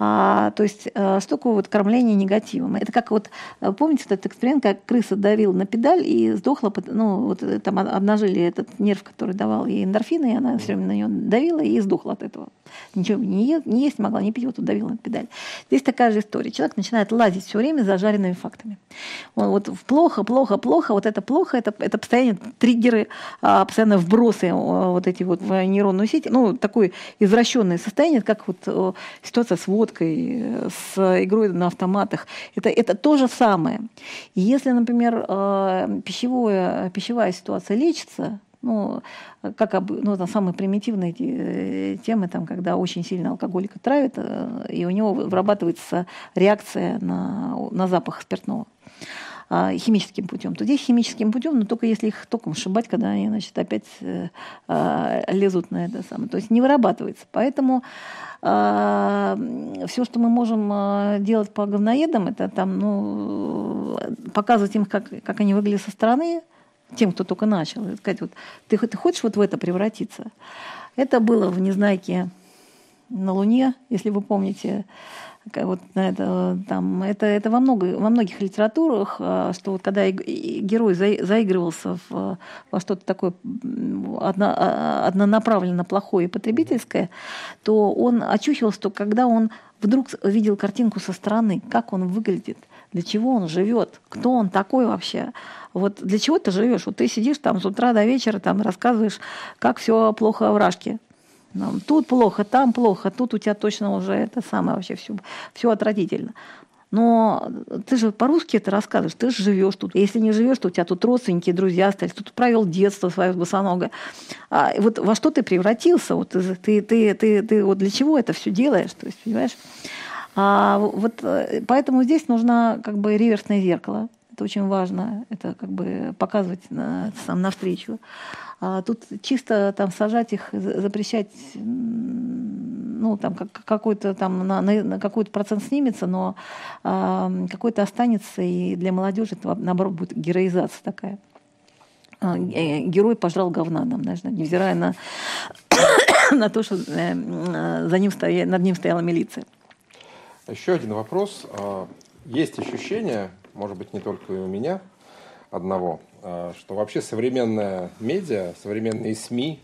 [SPEAKER 3] А, то есть а, что такое вот кормление негативом? Это как вот, э, помните этот эксперимент, как крыса давила на педаль и сдохла, ну вот э, там обнажили этот нерв, который давал ей эндорфины, и она все время на нее давила и сдохла от этого. Ничего не, е- не есть могла, не пить, вот давила на педаль. Здесь такая же история. Человек начинает лазить все время за жареными фактами. Вопросами. Вот, вот плохо, плохо, плохо, вот это плохо, это, это постоянно триггеры, а, постоянно вбросы вот эти вот в нейронную сеть, ну, такое извращенное состояние, как вот ситуация с водкой, с игрой на автоматах. Это, это то же самое. Если, например, пищевое, пищевая ситуация лечится, ну, как об, ну, там самые примитивные э, темы, там, когда очень сильно алкоголика травит, э, и у него вырабатывается реакция на, на запах спиртного а, химическим путем, то здесь химическим путем, но только если их током сшибать, когда они значит, опять э, э, лезут на это самое. То есть не вырабатывается. Поэтому э, все, что мы можем делать по говноедам, это там, ну, показывать им, как, как они выглядят со стороны, тем, кто только начал. Сказать, вот, ты, ты хочешь вот в это превратиться? Это было в «Незнайке на Луне», если вы помните. Вот это, там, это, это во, много, во многих литературах, а, что вот когда герой заигрывался в, во что-то такое одно, а, однонаправленно плохое и потребительское, то он очухивался, что когда он вдруг видел картинку со стороны, как он выглядит, для чего он живет, кто он такой вообще, вот для чего ты живешь? Вот ты сидишь там с утра до вечера, там рассказываешь, как все плохо в Рашке. Тут плохо, там плохо, тут у тебя точно уже это самое вообще все, все отвратительно. Но ты же по-русски это рассказываешь, ты же живешь тут. Если не живешь, то у тебя тут родственники, друзья остались, тут провел детство свое босоногое. А вот во что ты превратился? Вот ты, ты, ты, ты, ты вот для чего это все делаешь? То есть, понимаешь? А вот э, поэтому здесь нужно как бы реверсное зеркало. Это очень важно, это как бы показывать на, сам навстречу. А тут чисто там сажать их, запрещать, ну там как, какой-то там на, на какой-то процент снимется, но а, какой-то останется, и для молодежи это наоборот будет героизация такая. А, э, герой пожрал говна, там, даже, невзирая на, *coughs* на то, что э, за ним стоя, над ним стояла милиция.
[SPEAKER 2] Еще один вопрос. А, есть ощущение, может быть, не только и у меня одного, а, что вообще современная медиа, современные СМИ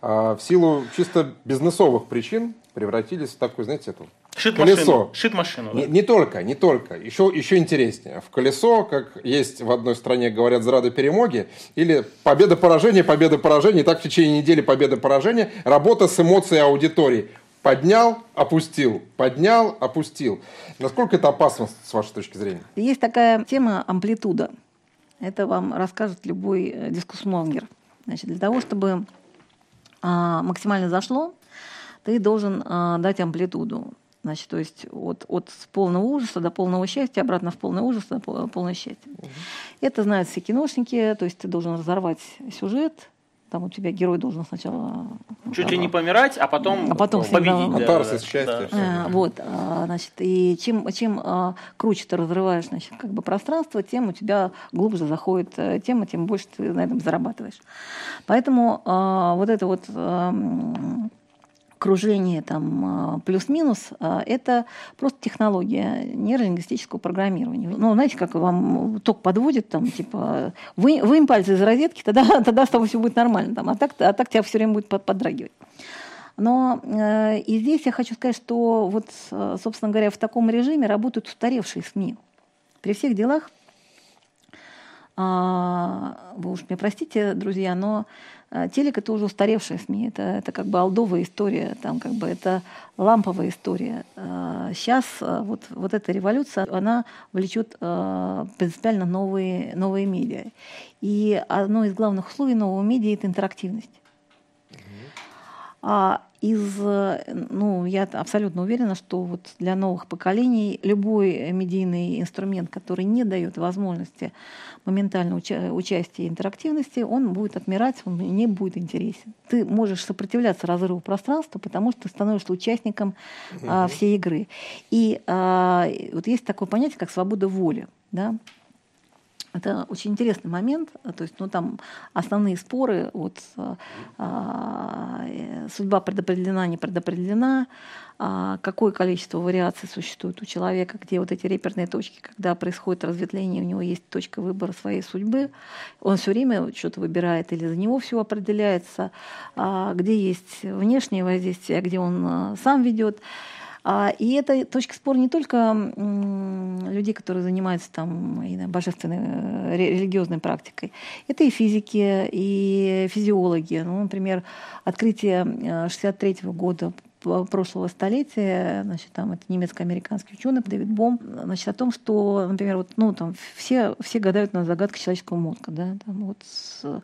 [SPEAKER 2] а, в силу чисто бизнесовых причин превратились в такую, знаете, эту
[SPEAKER 1] Шит колесо. Шит машину.
[SPEAKER 2] Да? Не, не только, не только. Еще, еще интереснее. В колесо, как есть в одной стране, говорят, зрада перемоги, или победа-поражение, победа-поражение, и так в течение недели победа-поражение, работа с эмоцией аудитории. Поднял, опустил, поднял, опустил. Насколько это опасно с вашей точки зрения?
[SPEAKER 3] Есть такая тема амплитуда. Это вам расскажет любой э, дискуссмонгер. Значит, для того, чтобы а, максимально зашло, ты должен а, дать амплитуду. Значит, то есть от, от полного ужаса до полного счастья, обратно в полный ужас до полное счастье. Угу. Это знают все киношники, то есть ты должен разорвать сюжет, там у тебя герой должен сначала...
[SPEAKER 1] Чуть ли не помирать, а потом,
[SPEAKER 3] а потом
[SPEAKER 1] победить.
[SPEAKER 2] Да, Катарсис, да.
[SPEAKER 3] А, вот, а, значит, и чем, чем а, круче ты разрываешь, значит, как бы пространство, тем у тебя глубже заходит э, тема, тем больше ты на этом зарабатываешь. Поэтому а, вот это вот а, окружение там а, плюс-минус, а, это просто технология нейролингвистического программирования. Ну, знаете, как вам ток подводит, там, типа, вы, вынь пальцы из розетки, тогда, *laughs* тогда с тобой все будет нормально, там, а, так, а так тебя все время будет подрагивать. Но э, и здесь я хочу сказать, что вот, э, собственно говоря, в таком режиме работают устаревшие СМИ. При всех делах, вы уж меня простите, друзья, но а, телек это уже устаревшая СМИ, это, это как бы алдовая история, там как бы это ламповая история. Сейчас а, а, вот, вот эта революция, она влечет принципиально новые, новые медиа. И одно из главных условий нового медиа – это интерактивность. А из, ну, я абсолютно уверена, что вот для новых поколений любой медийный инструмент, который не дает возможности моментального уча- участия и интерактивности, он будет отмирать, он не будет интересен. Ты можешь сопротивляться разрыву пространства, потому что ты становишься участником а, всей игры. И а, вот есть такое понятие, как свобода воли. Да? Это очень интересный момент. То есть, ну, там основные споры, вот, а, э, судьба предопределена, не предопределена, а, какое количество вариаций существует у человека, где вот эти реперные точки, когда происходит разветвление, у него есть точка выбора своей судьбы, он все время что-то выбирает или за него все определяется, а, где есть внешнее воздействие, а где он а, сам ведет. А, и это точка спора не только людей, которые занимаются там божественной э, религиозной практикой. Это и физики, и физиологи. Ну, например, открытие 63 э, года прошлого столетия, значит, там это немецко-американский ученый Дэвид Бом, значит, о том, что, например, вот, ну, там все, все гадают на загадки человеческого мозга, да, там вот с,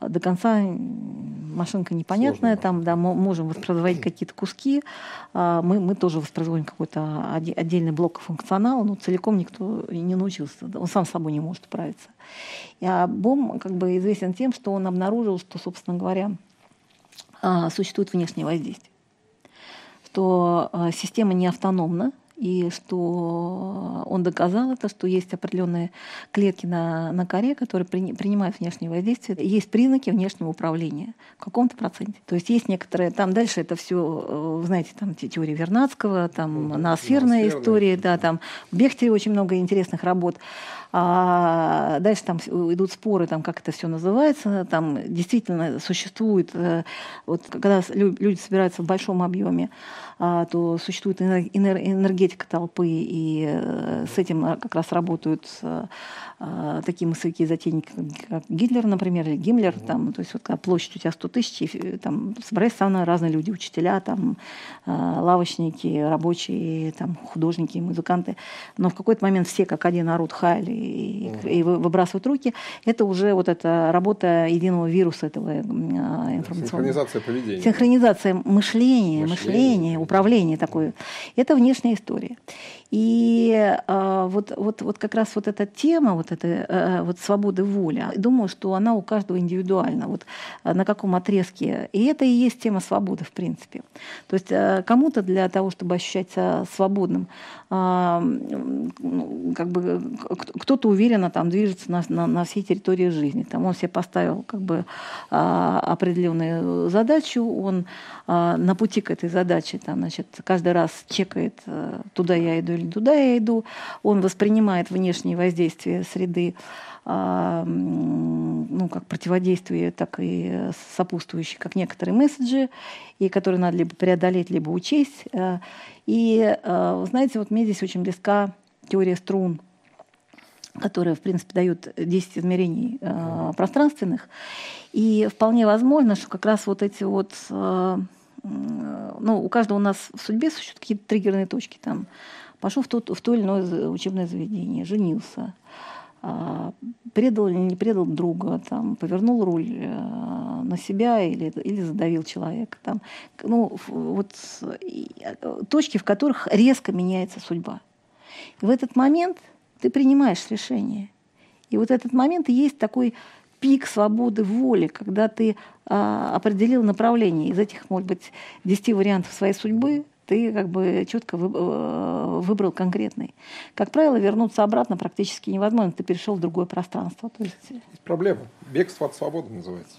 [SPEAKER 3] до конца машинка непонятная, Сложно. там, да, мы можем воспроизводить какие-то куски, а мы, мы тоже воспроизводим какой-то отдельный блок функционала, но целиком никто не научился, он сам с собой не может справиться. А Бом как бы известен тем, что он обнаружил, что, собственно говоря, а, существует внешнее воздействие что э, система не автономна, и что он доказал это, что есть определенные клетки на, на коре, которые при, принимают внешнее воздействие. Есть признаки внешнего управления в каком-то проценте. То есть есть некоторые, там дальше это все, э, знаете, там теория Вернадского, там ну, ноосферная история, да, там в Бехтере очень много интересных работ. А дальше там идут споры, там, как это все называется. Там действительно существует, э, вот когда люди собираются в большом объеме, а, то существует энергетика толпы, и э, с этим как раз работают э, а, такие массовики затейники, как Гитлер, например, или Гиммлер, там, то есть вот когда площадь у тебя 100 тысяч, и, там собрались самые разные люди, учителя, там, а, лавочники, рабочие, там, художники, музыканты, но в какой-то момент все как один народ хаяли и, и выбрасывают руки, это уже вот эта работа единого вируса этого а, информационного.
[SPEAKER 2] Синхронизация поведения.
[SPEAKER 3] Синхронизация мышления, мышления, мышления управления такое. Это внешняя история. И э, вот, вот, вот как раз вот эта тема, вот эта э, вот свободы воли, думаю, что она у каждого индивидуальна, вот э, на каком отрезке. И это и есть тема свободы, в принципе. То есть э, кому-то для того, чтобы ощущать себя свободным, э, как бы кто-то уверенно там движется на, на, на всей территории жизни. Там он себе поставил как бы определенную задачу, он на пути к этой задаче там, значит, каждый раз чекает, э, туда я иду или туда я иду. Он воспринимает внешние воздействия среды а, ну, как противодействие, так и сопутствующие, как некоторые месседжи, и которые надо либо преодолеть, либо учесть. Э, и, э, знаете, вот мне здесь очень близка теория струн, которая, в принципе, дает 10 измерений э, пространственных. И вполне возможно, что как раз вот эти вот... ну, у каждого у нас в судьбе существуют какие-то триггерные точки там пошел в, тот, в то или иное учебное заведение, женился, а, предал или не предал друга, там, повернул руль э, на себя или, или задавил человека. Там, ну, вот, точки, в которых резко меняется судьба. И в этот момент ты принимаешь решение. И вот этот момент и есть такой пик свободы воли, когда ты а, определил направление из этих, может быть, 10 вариантов своей судьбы, ты как бы четко э, выбрал конкретный. Как правило, вернуться обратно практически невозможно. Ты перешел в другое пространство. То есть... есть
[SPEAKER 2] проблема. Бегство от свободы называется.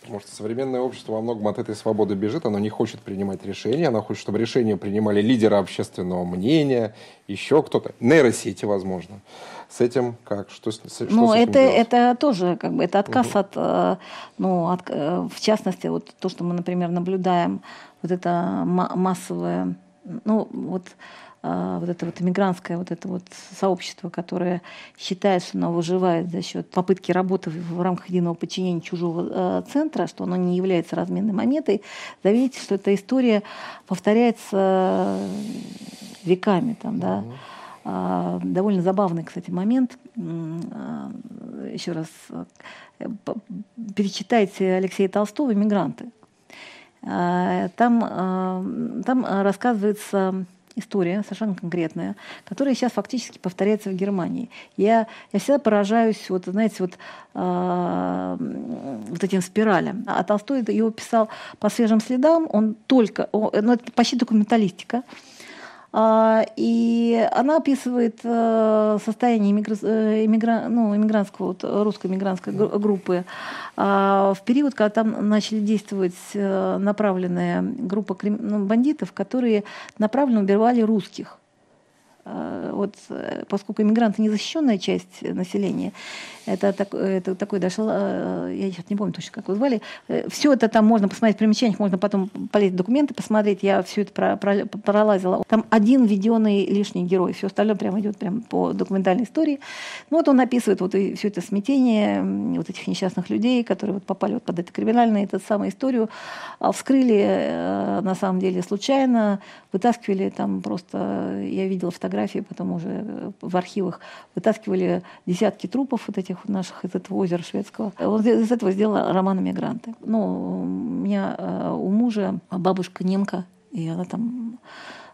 [SPEAKER 2] Потому что современное общество во многом от этой свободы бежит, оно не хочет принимать решения, оно хочет, чтобы решения принимали лидеры общественного мнения, еще кто-то. Нейросети, возможно. С этим как? Что, что
[SPEAKER 3] ну, это, делать? это тоже как бы это отказ угу. от, э, ну, от, э, в частности, вот то, что мы, например, наблюдаем вот это массовое, ну вот вот это вот иммигрантское вот это вот сообщество, которое считает, что оно выживает за счет попытки работы в рамках единого подчинения чужого э, центра, что оно не является разменной монетой, заметьте, что эта история повторяется веками там, да. А, довольно забавный, кстати, момент. А, еще раз э, перечитайте Алексея Толстого «Мигранты». А, там, а, там рассказывается история совершенно конкретная, которая сейчас фактически повторяется в Германии. Я, я всегда поражаюсь, вот, знаете, вот, э, вот этим спиралям. А Толстой его писал по свежим следам, он только, он, ну, это почти документалистика, и она описывает э, состояние. Э, иммигра... ну, иммигрантского, вот, русской иммигрантской группы а, в период, когда там начали действовать э, направленная группа ну, бандитов, которые направленно убивали русских. Э, вот поскольку иммигранты незащищенная часть населения, это, так, это такой дошел, я сейчас не помню точно, как его звали, все это там можно посмотреть в примечаниях, можно потом полезть документы посмотреть, я все это про, про, пролазила. Там один введенный лишний герой, все остальное прямо идет прямо по документальной истории. Ну вот он описывает вот и все это смятение вот этих несчастных людей, которые вот попали вот под это криминальное, эту самую историю, а вскрыли на самом деле случайно, вытаскивали там просто, я видела фотографии потом уже в архивах, вытаскивали десятки трупов вот этих наших из этого озера шведского. Вот из этого сделала роман «Мигранты». Ну, у меня э, у мужа бабушка немка, и она там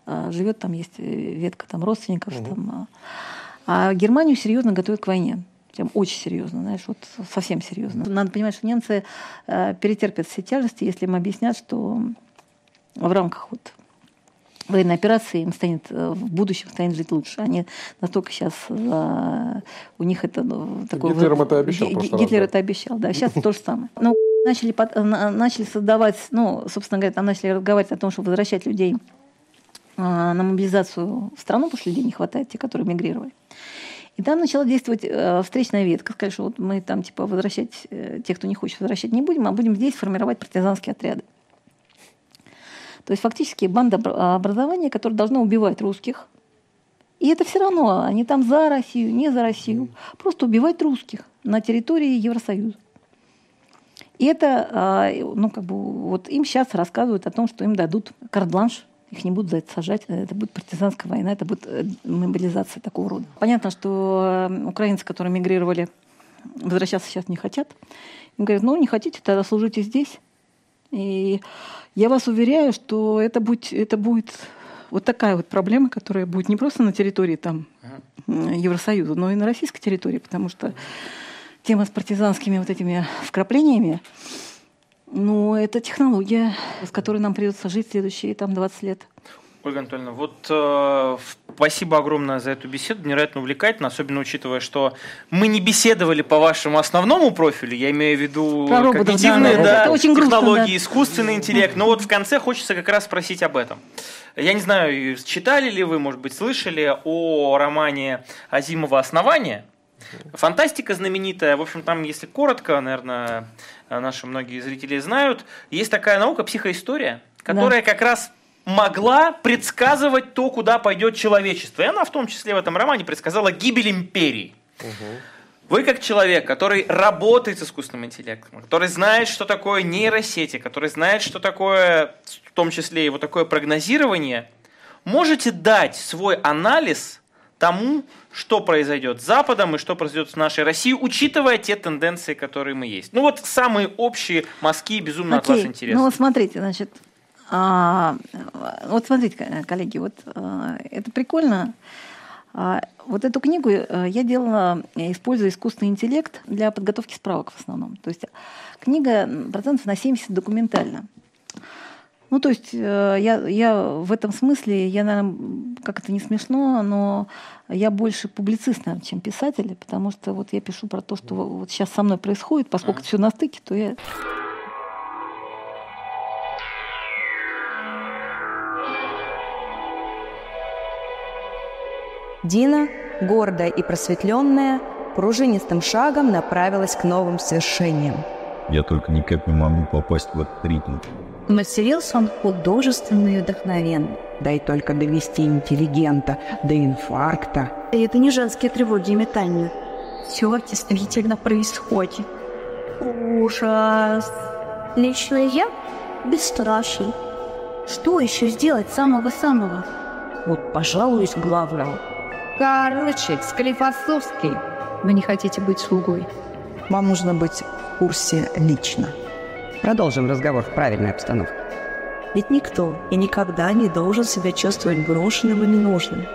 [SPEAKER 3] э, живет, там есть ветка там родственников. Угу. Там, а, а Германию серьезно готовят к войне. Прям очень серьезно, знаешь, вот совсем серьезно. Надо понимать, что немцы э, перетерпят все тяжести, если им объяснят, что в рамках вот военной операции им станет э, в будущем станет жить лучше. Они настолько сейчас э, у них это ну, такое...
[SPEAKER 2] Гитлером это обещал.
[SPEAKER 3] Гитлер это обещал, да. Сейчас то же самое. Ну, начали, начали создавать, ну, собственно говоря, там начали разговаривать о том, чтобы возвращать людей э, на мобилизацию в страну, потому что людей не хватает, те, которые мигрировали. И там начала действовать встречная ветка. Сказали, что вот мы там типа возвращать тех, кто не хочет возвращать, не будем, а будем здесь формировать партизанские отряды. То есть фактически банда образования, которое должно убивать русских. И это все равно, они там за Россию, не за Россию. Просто убивать русских на территории Евросоюза. И это, а, ну, как бы, вот им сейчас рассказывают о том, что им дадут карт-бланш, их не будут за это сажать, это будет партизанская война, это будет э, мобилизация такого рода. Понятно, что э, украинцы, которые мигрировали, возвращаться сейчас не хотят. Им говорят, ну, не хотите, тогда служите здесь. И я вас уверяю, что это будет, это будет вот такая вот проблема, которая будет не просто на территории там, Евросоюза, но и на российской территории, потому что тема с партизанскими вот этими вкраплениями, ну, это технология, с которой нам придется жить следующие там 20 лет.
[SPEAKER 1] Ольга Анатольевна, вот э, спасибо огромное за эту беседу, невероятно увлекательно, особенно учитывая, что мы не беседовали по вашему основному профилю, я имею в виду Про когнитивные да, да, да, технологии, грустно, да. искусственный интеллект, но вот в конце хочется как раз спросить об этом. Я не знаю, читали ли вы, может быть, слышали о романе Азимова «Основание», Фантастика знаменитая, в общем, там, если коротко, наверное, наши многие зрители знают, есть такая наука психоистория, которая да. как раз могла предсказывать то, куда пойдет человечество. И она в том числе в этом романе предсказала гибель империи. Угу. Вы как человек, который работает с искусственным интеллектом, который знает, что такое нейросети, который знает, что такое, в том числе и вот такое прогнозирование, можете дать свой анализ тому, что произойдет с Западом и что произойдет с нашей Россией, учитывая те тенденции, которые мы есть. Ну вот самые общие мазки безумно Окей. от вас интересны.
[SPEAKER 3] Ну вот смотрите, значит, а, вот смотрите, коллеги, вот а, это прикольно. А, вот эту книгу э, я делала, используя искусственный интеллект для подготовки справок в основном. То есть книга процентов на 70 документальна. Ну, то есть э, я, я в этом смысле, я, наверное, как это не смешно, но я больше публицист, наверное, чем писатель, потому что вот я пишу про то, что вот сейчас со мной происходит, поскольку это все на стыке, то я
[SPEAKER 5] Дина, гордая и просветленная, пружинистым шагом направилась к новым свершениям.
[SPEAKER 6] Я только никак не могу попасть в этот ритм.
[SPEAKER 7] Матерился он художественный и вдохновенный.
[SPEAKER 8] Дай только довести интеллигента до инфаркта.
[SPEAKER 7] И это не женские тревоги и метания. Все действительно происходит. Ужас. Лично я бесстрашен. Что еще сделать самого-самого?
[SPEAKER 8] Вот, пожалуюсь главному.
[SPEAKER 7] Короче, Склифосовский. Вы не хотите быть слугой?
[SPEAKER 8] Вам нужно быть в курсе лично. Продолжим разговор в правильной обстановке.
[SPEAKER 7] Ведь никто и никогда не должен себя чувствовать брошенным и ненужным.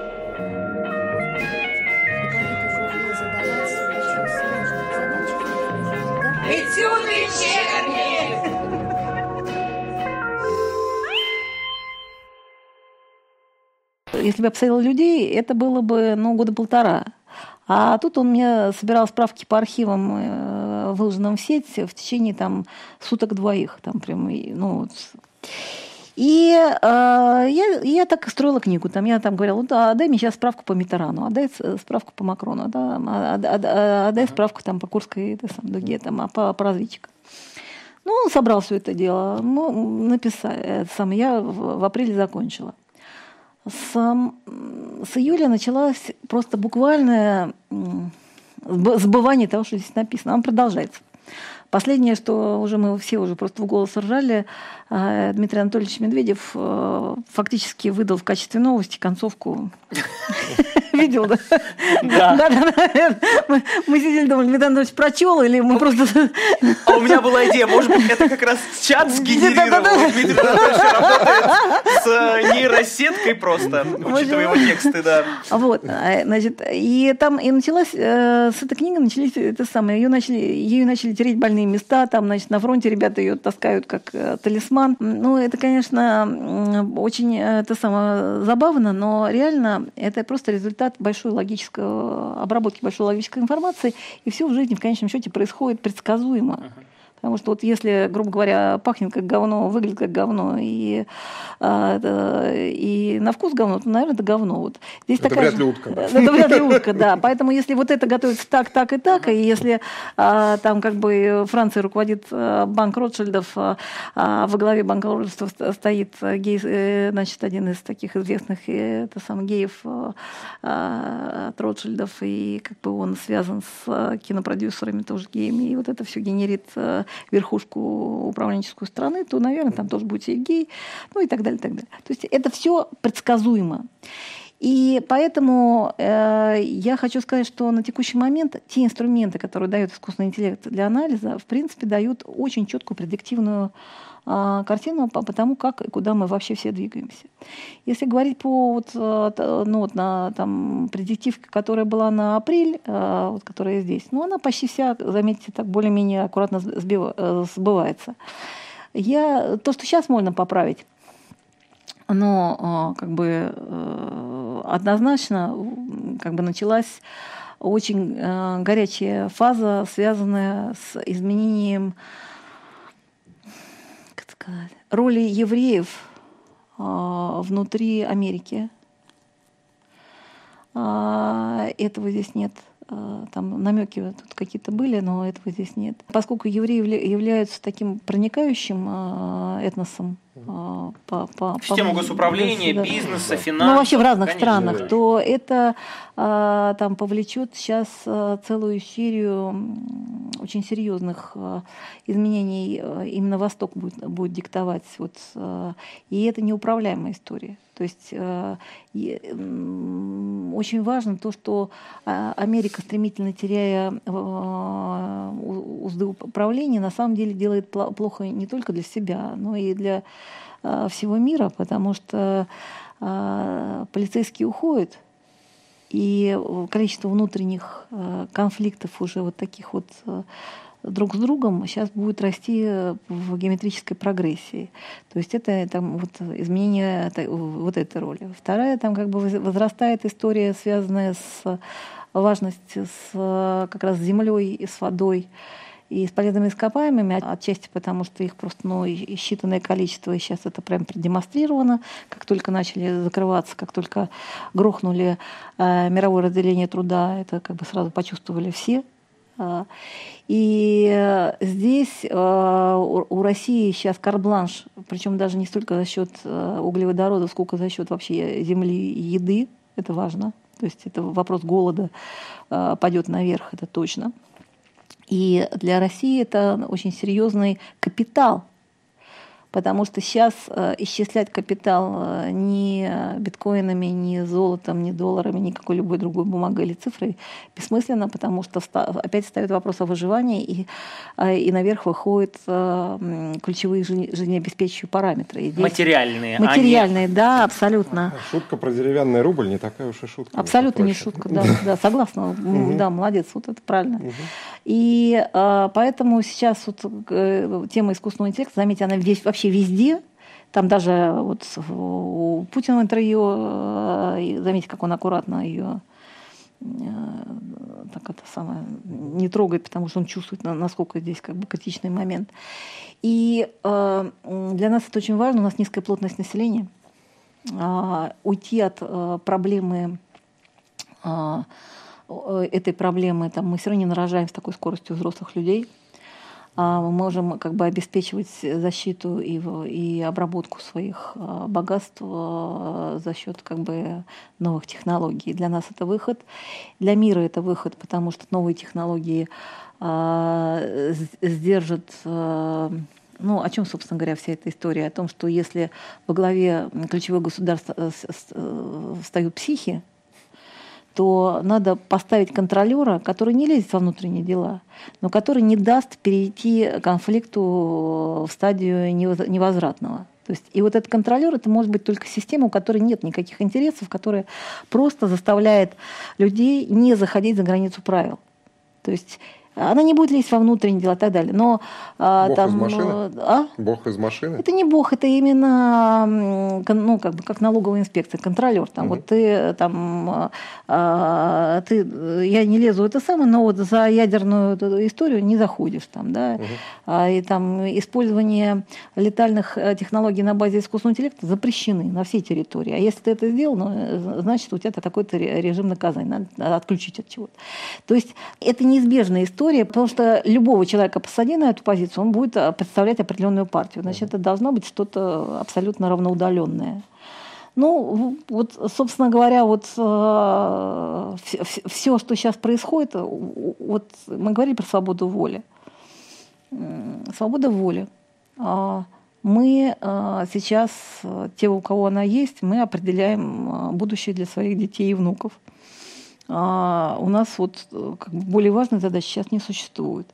[SPEAKER 3] Если бы я посадила людей, это было бы ну, года полтора. А тут он мне собирал справки по архивам, э, выложенным в сеть, в течение там, суток двоих. Там, прям, ну, И э, я, я так строила книгу. Там я там говорила, да, дай мне сейчас справку по Митерану, отдай справку по Макрону, да, отдай, отдай справку там по Курской это, сам, дуге, там, а по, по разведчикам. Ну, он собрал все это дело, ну, написал, это сам, я в, в апреле закончила. С, с июля началось просто буквальное сбывание того, что здесь написано. Он продолжается. Последнее, что уже мы все уже просто в голос ржали, Дмитрий Анатольевич Медведев э, фактически выдал в качестве новости концовку. *laughs* Видел, да? Да. Мы, сидели, думали, Дмитрий Анатольевич прочел или мы просто... *laughs*
[SPEAKER 1] А у меня была идея, может быть, это как раз чат сгенерировал. Дмитрий Анатольевич работает с э, нейросеткой просто, учитывая его тексты, да.
[SPEAKER 3] Вот, а, значит, и там и началась, э, с этой книги начались это самое, ее начали, ее начали тереть больные места, там, значит, на фронте ребята ее таскают как талисман, роман. Ну, это, конечно, очень э, это самое забавно, но реально это просто результат большой логической обработки большой логической информации, и все в жизни в конечном счете происходит предсказуемо. Uh-huh. Потому что вот если, грубо говоря, пахнет как говно, выглядит как говно и, а, и на вкус говно, то, наверное, это говно. Вот.
[SPEAKER 2] Здесь это такая вряд ли утка. Да. *laughs*
[SPEAKER 3] Это вряд ли утка, да. Поэтому если вот это готовится так, так и так, и если а, там как бы Франция руководит а, банк Ротшильдов, а, во главе банка Ротшильдов стоит гей, э, значит, один из таких известных э, это сам геев от Ротшильдов, и как бы он связан с кинопродюсерами тоже геями, и вот это все генерит верхушку управленческую страны, то, наверное, там тоже будет Сергей, ну и так далее, так далее. То есть это все предсказуемо. И поэтому э, я хочу сказать, что на текущий момент те инструменты, которые дает искусственный интеллект для анализа, в принципе, дают очень четкую предиктивную картину по, по тому, как и куда мы вообще все двигаемся. Если говорить по вот, э, ну, вот на там, предиктивке, которая была на апрель, э, вот, которая здесь, ну, она почти вся, заметьте, так более-менее аккуратно сбива, э, сбывается. Я, то, что сейчас можно поправить, но как бы однозначно как бы началась очень горячая фаза, связанная с изменением роли евреев а, внутри Америки. А, этого здесь нет. Там намеки тут какие-то были, но этого здесь нет. Поскольку евреи являются таким проникающим этносом
[SPEAKER 1] по, по, в систему по, госуправления, да, бизнеса, финансов.
[SPEAKER 3] Ну, вообще в разных конечно, странах, то это а, там повлечет сейчас а, целую серию очень серьезных а, изменений. Именно Восток будет, будет диктовать. Вот, а, и это неуправляемая история. То есть очень важно то, что Америка, стремительно теряя узды управления, на самом деле делает плохо не только для себя, но и для всего мира, потому что полицейские уходят, и количество внутренних конфликтов уже вот таких вот друг с другом сейчас будет расти в геометрической прогрессии. То есть это там, вот, изменение вот этой роли. Вторая, там как бы возрастает история, связанная с важностью с как раз с землей и с водой и с полезными ископаемыми, отчасти потому, что их просто ну, считанное количество, и сейчас это прям продемонстрировано, как только начали закрываться, как только грохнули э, мировое разделение труда, это как бы сразу почувствовали все. А, и э, здесь э, у России сейчас карбланш, причем даже не столько за счет э, углеводородов, сколько за счет вообще земли и еды, это важно. То есть это вопрос голода пойдет наверх, это точно. И для России это очень серьезный капитал, потому что сейчас э, исчислять капитал э, ни биткоинами, ни золотом, ни долларами, ни какой любой другой бумагой или цифрой бессмысленно, потому что опять ставит вопрос о выживании, и, э, и наверх выходят ключевые жизнеобеспечивающие параметры.
[SPEAKER 1] Здесь материальные.
[SPEAKER 3] Материальные, они... да, абсолютно.
[SPEAKER 2] Шутка про деревянный рубль не такая уж и шутка.
[SPEAKER 3] Абсолютно не шутка, да, да, согласна. *laughs* Да, молодец, вот это правильно. И поэтому сейчас вот тема искусственного интеллекта, заметьте, она весь вообще вообще везде. Там даже вот у Путина интервью, э, заметьте, как он аккуратно ее так это самое, не трогает, потому что он чувствует, насколько здесь как бы критичный момент. И э, для нас это очень важно, у нас низкая плотность населения. Э, уйти от э, проблемы э, этой проблемы, там, мы все равно не нарожаем с такой скоростью взрослых людей – а, мы можем как бы обеспечивать защиту и, и обработку своих а, богатств а, за счет как бы новых технологий. Для нас это выход, для мира это выход, потому что новые технологии сдержат ну, о чем, собственно говоря, вся эта история? О том, что если во главе ключевых государств э, э, встают психи, то надо поставить контролера, который не лезет во внутренние дела, но который не даст перейти конфликту в стадию невозвратного. То есть, и вот этот контролер, это может быть только система, у которой нет никаких интересов, которая просто заставляет людей не заходить за границу правил. То есть она не будет лезть во внутренние дела и так далее. Но
[SPEAKER 2] а, бог там, из машины? Э, а? Бог из машины?
[SPEAKER 3] Это не бог, это именно ну, как, бы, как налоговая инспекция, контролер. Там, угу. Вот ты там, а, ты, я не лезу в это самое, но вот за ядерную историю не заходишь там, да. Угу. А, и там использование летальных э, технологий на базе искусственного интеллекта запрещены на всей территории. А если ты это сделал, ну, значит, у тебя такой-то режим наказания, надо отключить от чего-то. То есть это неизбежная история история, потому что любого человека посади на эту позицию, он будет э, представлять определенную партию. Значит, это должно быть что-то абсолютно равноудаленное. Ну, вот, собственно говоря, вот э, все, что сейчас происходит, вот мы говорили про свободу воли. Свобода воли. А, мы э, сейчас, те, у кого она есть, мы определяем будущее для своих детей и внуков а у нас вот э, более важной задачи сейчас не существует.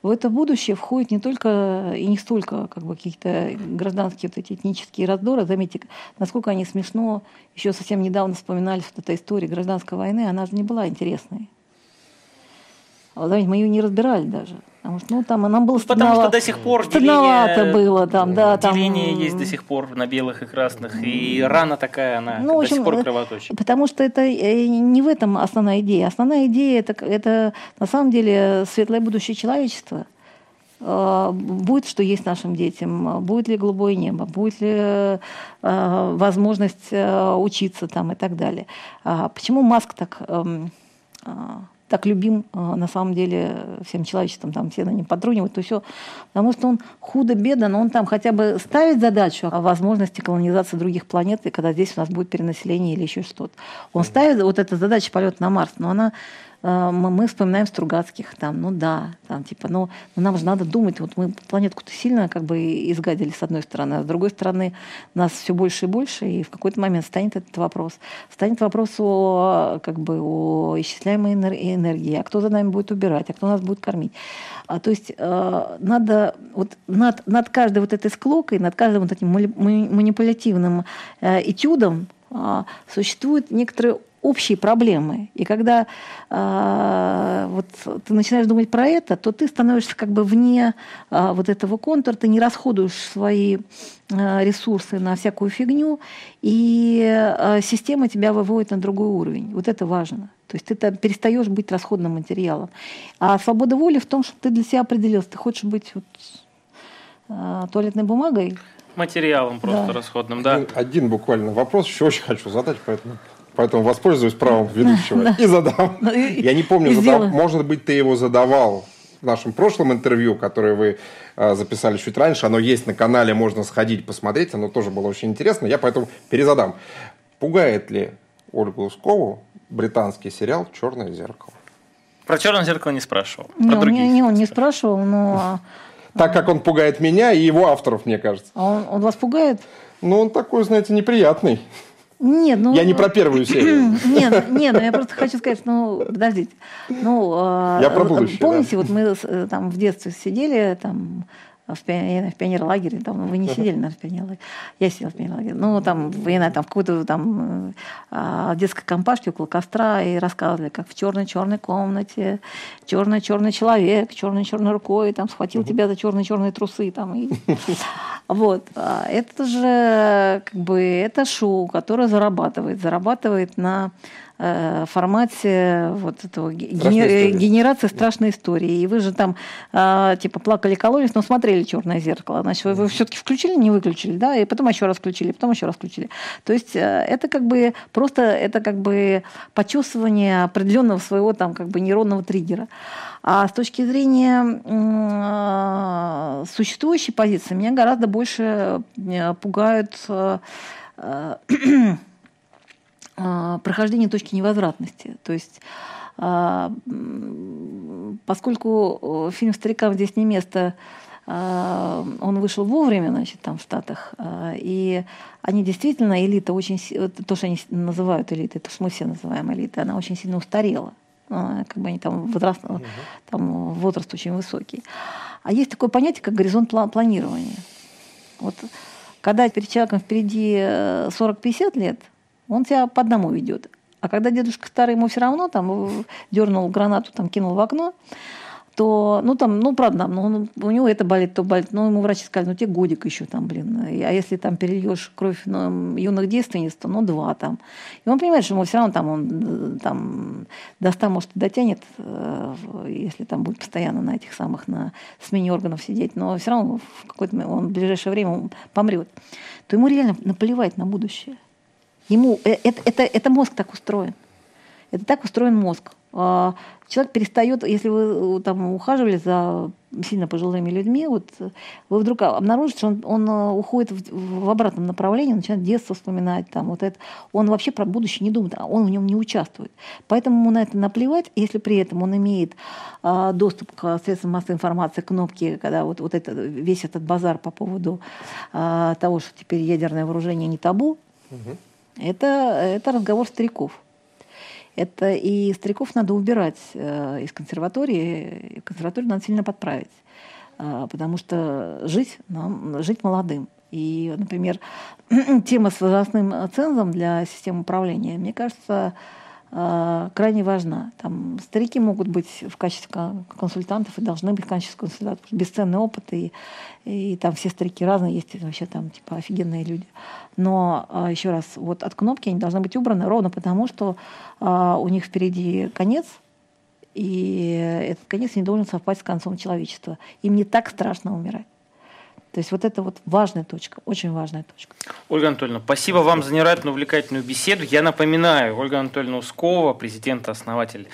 [SPEAKER 3] В это будущее входит не только и не столько как бы, какие-то гражданские вот эти этнические раздоры. Заметьте, насколько они смешно. Еще совсем недавно вспоминали, что эта история гражданской войны, она же не была интересной. А, заметьте, мы ее не разбирали даже. Потому что, ну, там нам было
[SPEAKER 1] Потому что до сих пор
[SPEAKER 3] деление, было там, да, там...
[SPEAKER 1] Деление есть до сих пор на белых и красных, и рана такая, она ну, общем, до сих пор кровоточит.
[SPEAKER 3] Потому что это э, не в этом основная идея. Основная идея это, это на самом деле светлое будущее человечества э, будет, что есть нашим детям, будет ли голубое небо, будет ли э, возможность учиться там и так далее. А почему Маск так эм, так любим а, на самом деле всем человечеством, там все на нем подрунивают, то все, потому что он худо-бедно, но он там хотя бы ставит задачу о возможности колонизации других планет, и когда здесь у нас будет перенаселение или еще что-то. Он ставит вот эту задачу полет на Марс, но она Э, мы вспоминаем Стругацких, там, ну да, там, типа, ну, ну нам же надо думать, вот мы планетку-то сильно как бы изгадили с одной стороны, а с другой стороны нас все больше и больше, и в какой-то момент станет этот вопрос. Станет вопрос о, как бы, о исчисляемой энергии, а кто за нами будет убирать, а кто нас будет кормить. А, то есть э, надо вот над, над каждой вот этой склокой, над каждым вот этим манипулятивным э, этюдом э, существует некоторые общие проблемы. И когда э, вот ты начинаешь думать про это, то ты становишься как бы вне э, вот этого контура, ты не расходуешь свои э, ресурсы на всякую фигню, и э, система тебя выводит на другой уровень. Вот это важно. То есть ты там перестаешь быть расходным материалом. А свобода воли в том, что ты для себя определился, ты хочешь быть вот, э, туалетной бумагой.
[SPEAKER 1] Материалом просто да. расходным, да.
[SPEAKER 2] Один, один буквально вопрос еще очень хочу задать, поэтому поэтому воспользуюсь правом ведущего и задам. Ну, Я не помню, может быть, ты его задавал в нашем прошлом интервью, которое вы а, записали чуть раньше. Оно есть на канале, можно сходить посмотреть. Оно тоже было очень интересно. Я поэтому перезадам. Пугает ли Ольгу Ускову британский сериал «Черное зеркало»?
[SPEAKER 1] Про «Черное зеркало» не спрашивал.
[SPEAKER 3] Не, Про другие. Не, он не спрашивал, но...
[SPEAKER 2] Так как он пугает меня и его авторов, мне кажется.
[SPEAKER 3] А он, он вас пугает?
[SPEAKER 2] Ну, он такой, знаете, неприятный.
[SPEAKER 3] Нет, ну...
[SPEAKER 2] Я не про первую серию. *clears throat*
[SPEAKER 3] Нет, нет, ну я просто хочу сказать, ну, подождите. Ну,
[SPEAKER 2] а, я про будущее,
[SPEAKER 3] Помните, да. вот мы э, там в детстве сидели, там, в, пионер, в пионерлагере, там, вы не сидели, наверное, в пионерлагере. Я сидела в пионерлагере. Ну, там, я знаю, там в какой-то там а, детской компашке около костра и рассказывали, как в черной-черной комнате, черный-черный человек, черной-черной рукой, там, схватил тебя за черные-черные трусы, там, и... *laughs* Вот. А это же, как бы, это шоу, которое зарабатывает, зарабатывает на э, формате вот этого генер... генерации страшной истории. И вы же там э, типа плакали, кололись, но смотрели черное зеркало. Значит, вы, вы все-таки включили, не выключили, да, и потом еще раз включили, потом еще раз включили. То есть э, это как бы просто это как бы почувствование определенного своего там как бы нейронного триггера. А с точки зрения э, существующей позиции меня гораздо больше э, пугают э, *clears throat* прохождение точки невозвратности. То есть поскольку фильм «Старикам здесь не место», он вышел вовремя, значит, там в Штатах, и они действительно, элита очень, то, что они называют элитой, то, что мы все называем элитой, она очень сильно устарела. А, как бы они там, возраст, угу. там возраст очень высокий. А есть такое понятие, как горизонт планирования. Вот когда перед человеком впереди 40-50 э, лет, он тебя по одному ведет. А когда дедушка старый, ему все равно там дернул гранату, там кинул в окно, то, ну, там, ну, правда, ну, у него это болит, то болит. Но ему врачи сказали, ну, тебе годик еще там, блин. А если там перельешь кровь ну, юных девственниц, то, ну, два там. И он понимает, что ему все равно там он там до 100, может, дотянет, э, если там будет постоянно на этих самых, на смене органов сидеть. Но все равно в какое-то он в ближайшее время помрет. То ему реально наплевать на будущее. Ему, э, это, это, это мозг так устроен. Это так устроен мозг. А, человек перестает, если вы э, там ухаживали за сильно пожилыми людьми, вот вы вдруг обнаружите, что он, он э, уходит в, в обратном направлении, начинает детство вспоминать, там, вот это. он вообще про будущее не думает, а он в нем не участвует. Поэтому ему на это наплевать, если при этом он имеет а, доступ к средствам массовой информации, кнопки, когда вот, вот это, весь этот базар по поводу а, того, что теперь ядерное вооружение не табу, угу. Это, это разговор стариков. Это и стариков надо убирать э, из консерватории, консерваторию надо сильно подправить, э, потому что жить, нам, жить молодым. И, например, *clears throat* тема с возрастным цензом для системы управления, мне кажется, крайне важна. Там старики могут быть в качестве консультантов и должны быть в качестве консультантов. Бесценный опыт, и, и там все старики разные, есть вообще там типа офигенные люди. Но а, еще раз, вот от кнопки они должны быть убраны ровно потому, что а, у них впереди конец, и этот конец не должен совпасть с концом человечества. Им не так страшно умирать. То есть вот это вот важная точка, очень важная точка.
[SPEAKER 1] Ольга Анатольевна, спасибо вам за невероятно увлекательную беседу. Я напоминаю, Ольга Анатольевна Ускова, президент, основатель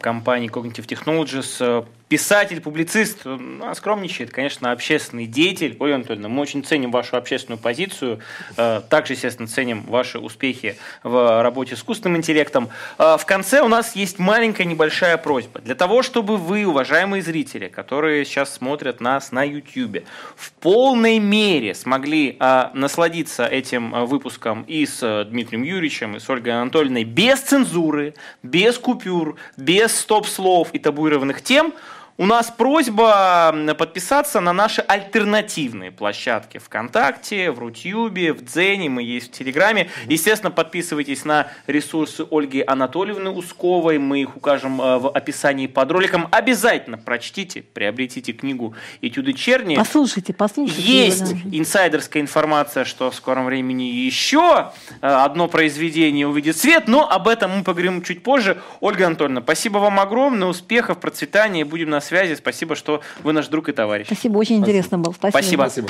[SPEAKER 1] компании Cognitive Technologies, писатель, публицист, ну, скромничает, конечно, общественный деятель. Ольга Анатольевна, мы очень ценим вашу общественную позицию, э, также, естественно, ценим ваши успехи в работе с искусственным интеллектом. Э, в конце у нас есть маленькая небольшая просьба. Для того, чтобы вы, уважаемые зрители, которые сейчас смотрят нас на YouTube, в полной мере смогли э, насладиться этим выпуском и с Дмитрием Юрьевичем, и с Ольгой Анатольевной без цензуры, без купюр, без стоп-слов и табуированных тем – у нас просьба подписаться на наши альтернативные площадки ВКонтакте, в Рутюбе, в Дзене, мы есть в Телеграме. Естественно, подписывайтесь на ресурсы Ольги Анатольевны Усковой, мы их укажем э, в описании под роликом. Обязательно прочтите, приобретите книгу «Этюды черни».
[SPEAKER 3] Послушайте, послушайте.
[SPEAKER 1] Есть инсайдерская информация, что в скором времени еще э, одно произведение увидит свет, но об этом мы поговорим чуть позже. Ольга Анатольевна, спасибо вам огромное, успехов, процветания, будем на связи. Спасибо, что вы наш друг и товарищ.
[SPEAKER 3] Спасибо, очень Спасибо. интересно было.
[SPEAKER 1] Спасибо. Спасибо. Спасибо.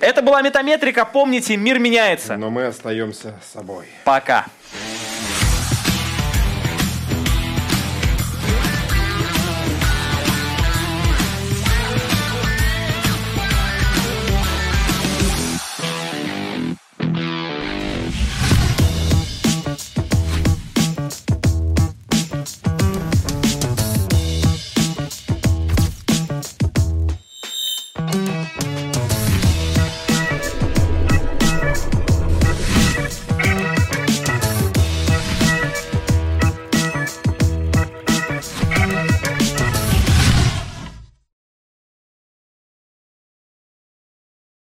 [SPEAKER 1] Это была Метаметрика. Помните, мир меняется.
[SPEAKER 2] Но мы остаемся собой.
[SPEAKER 1] Пока.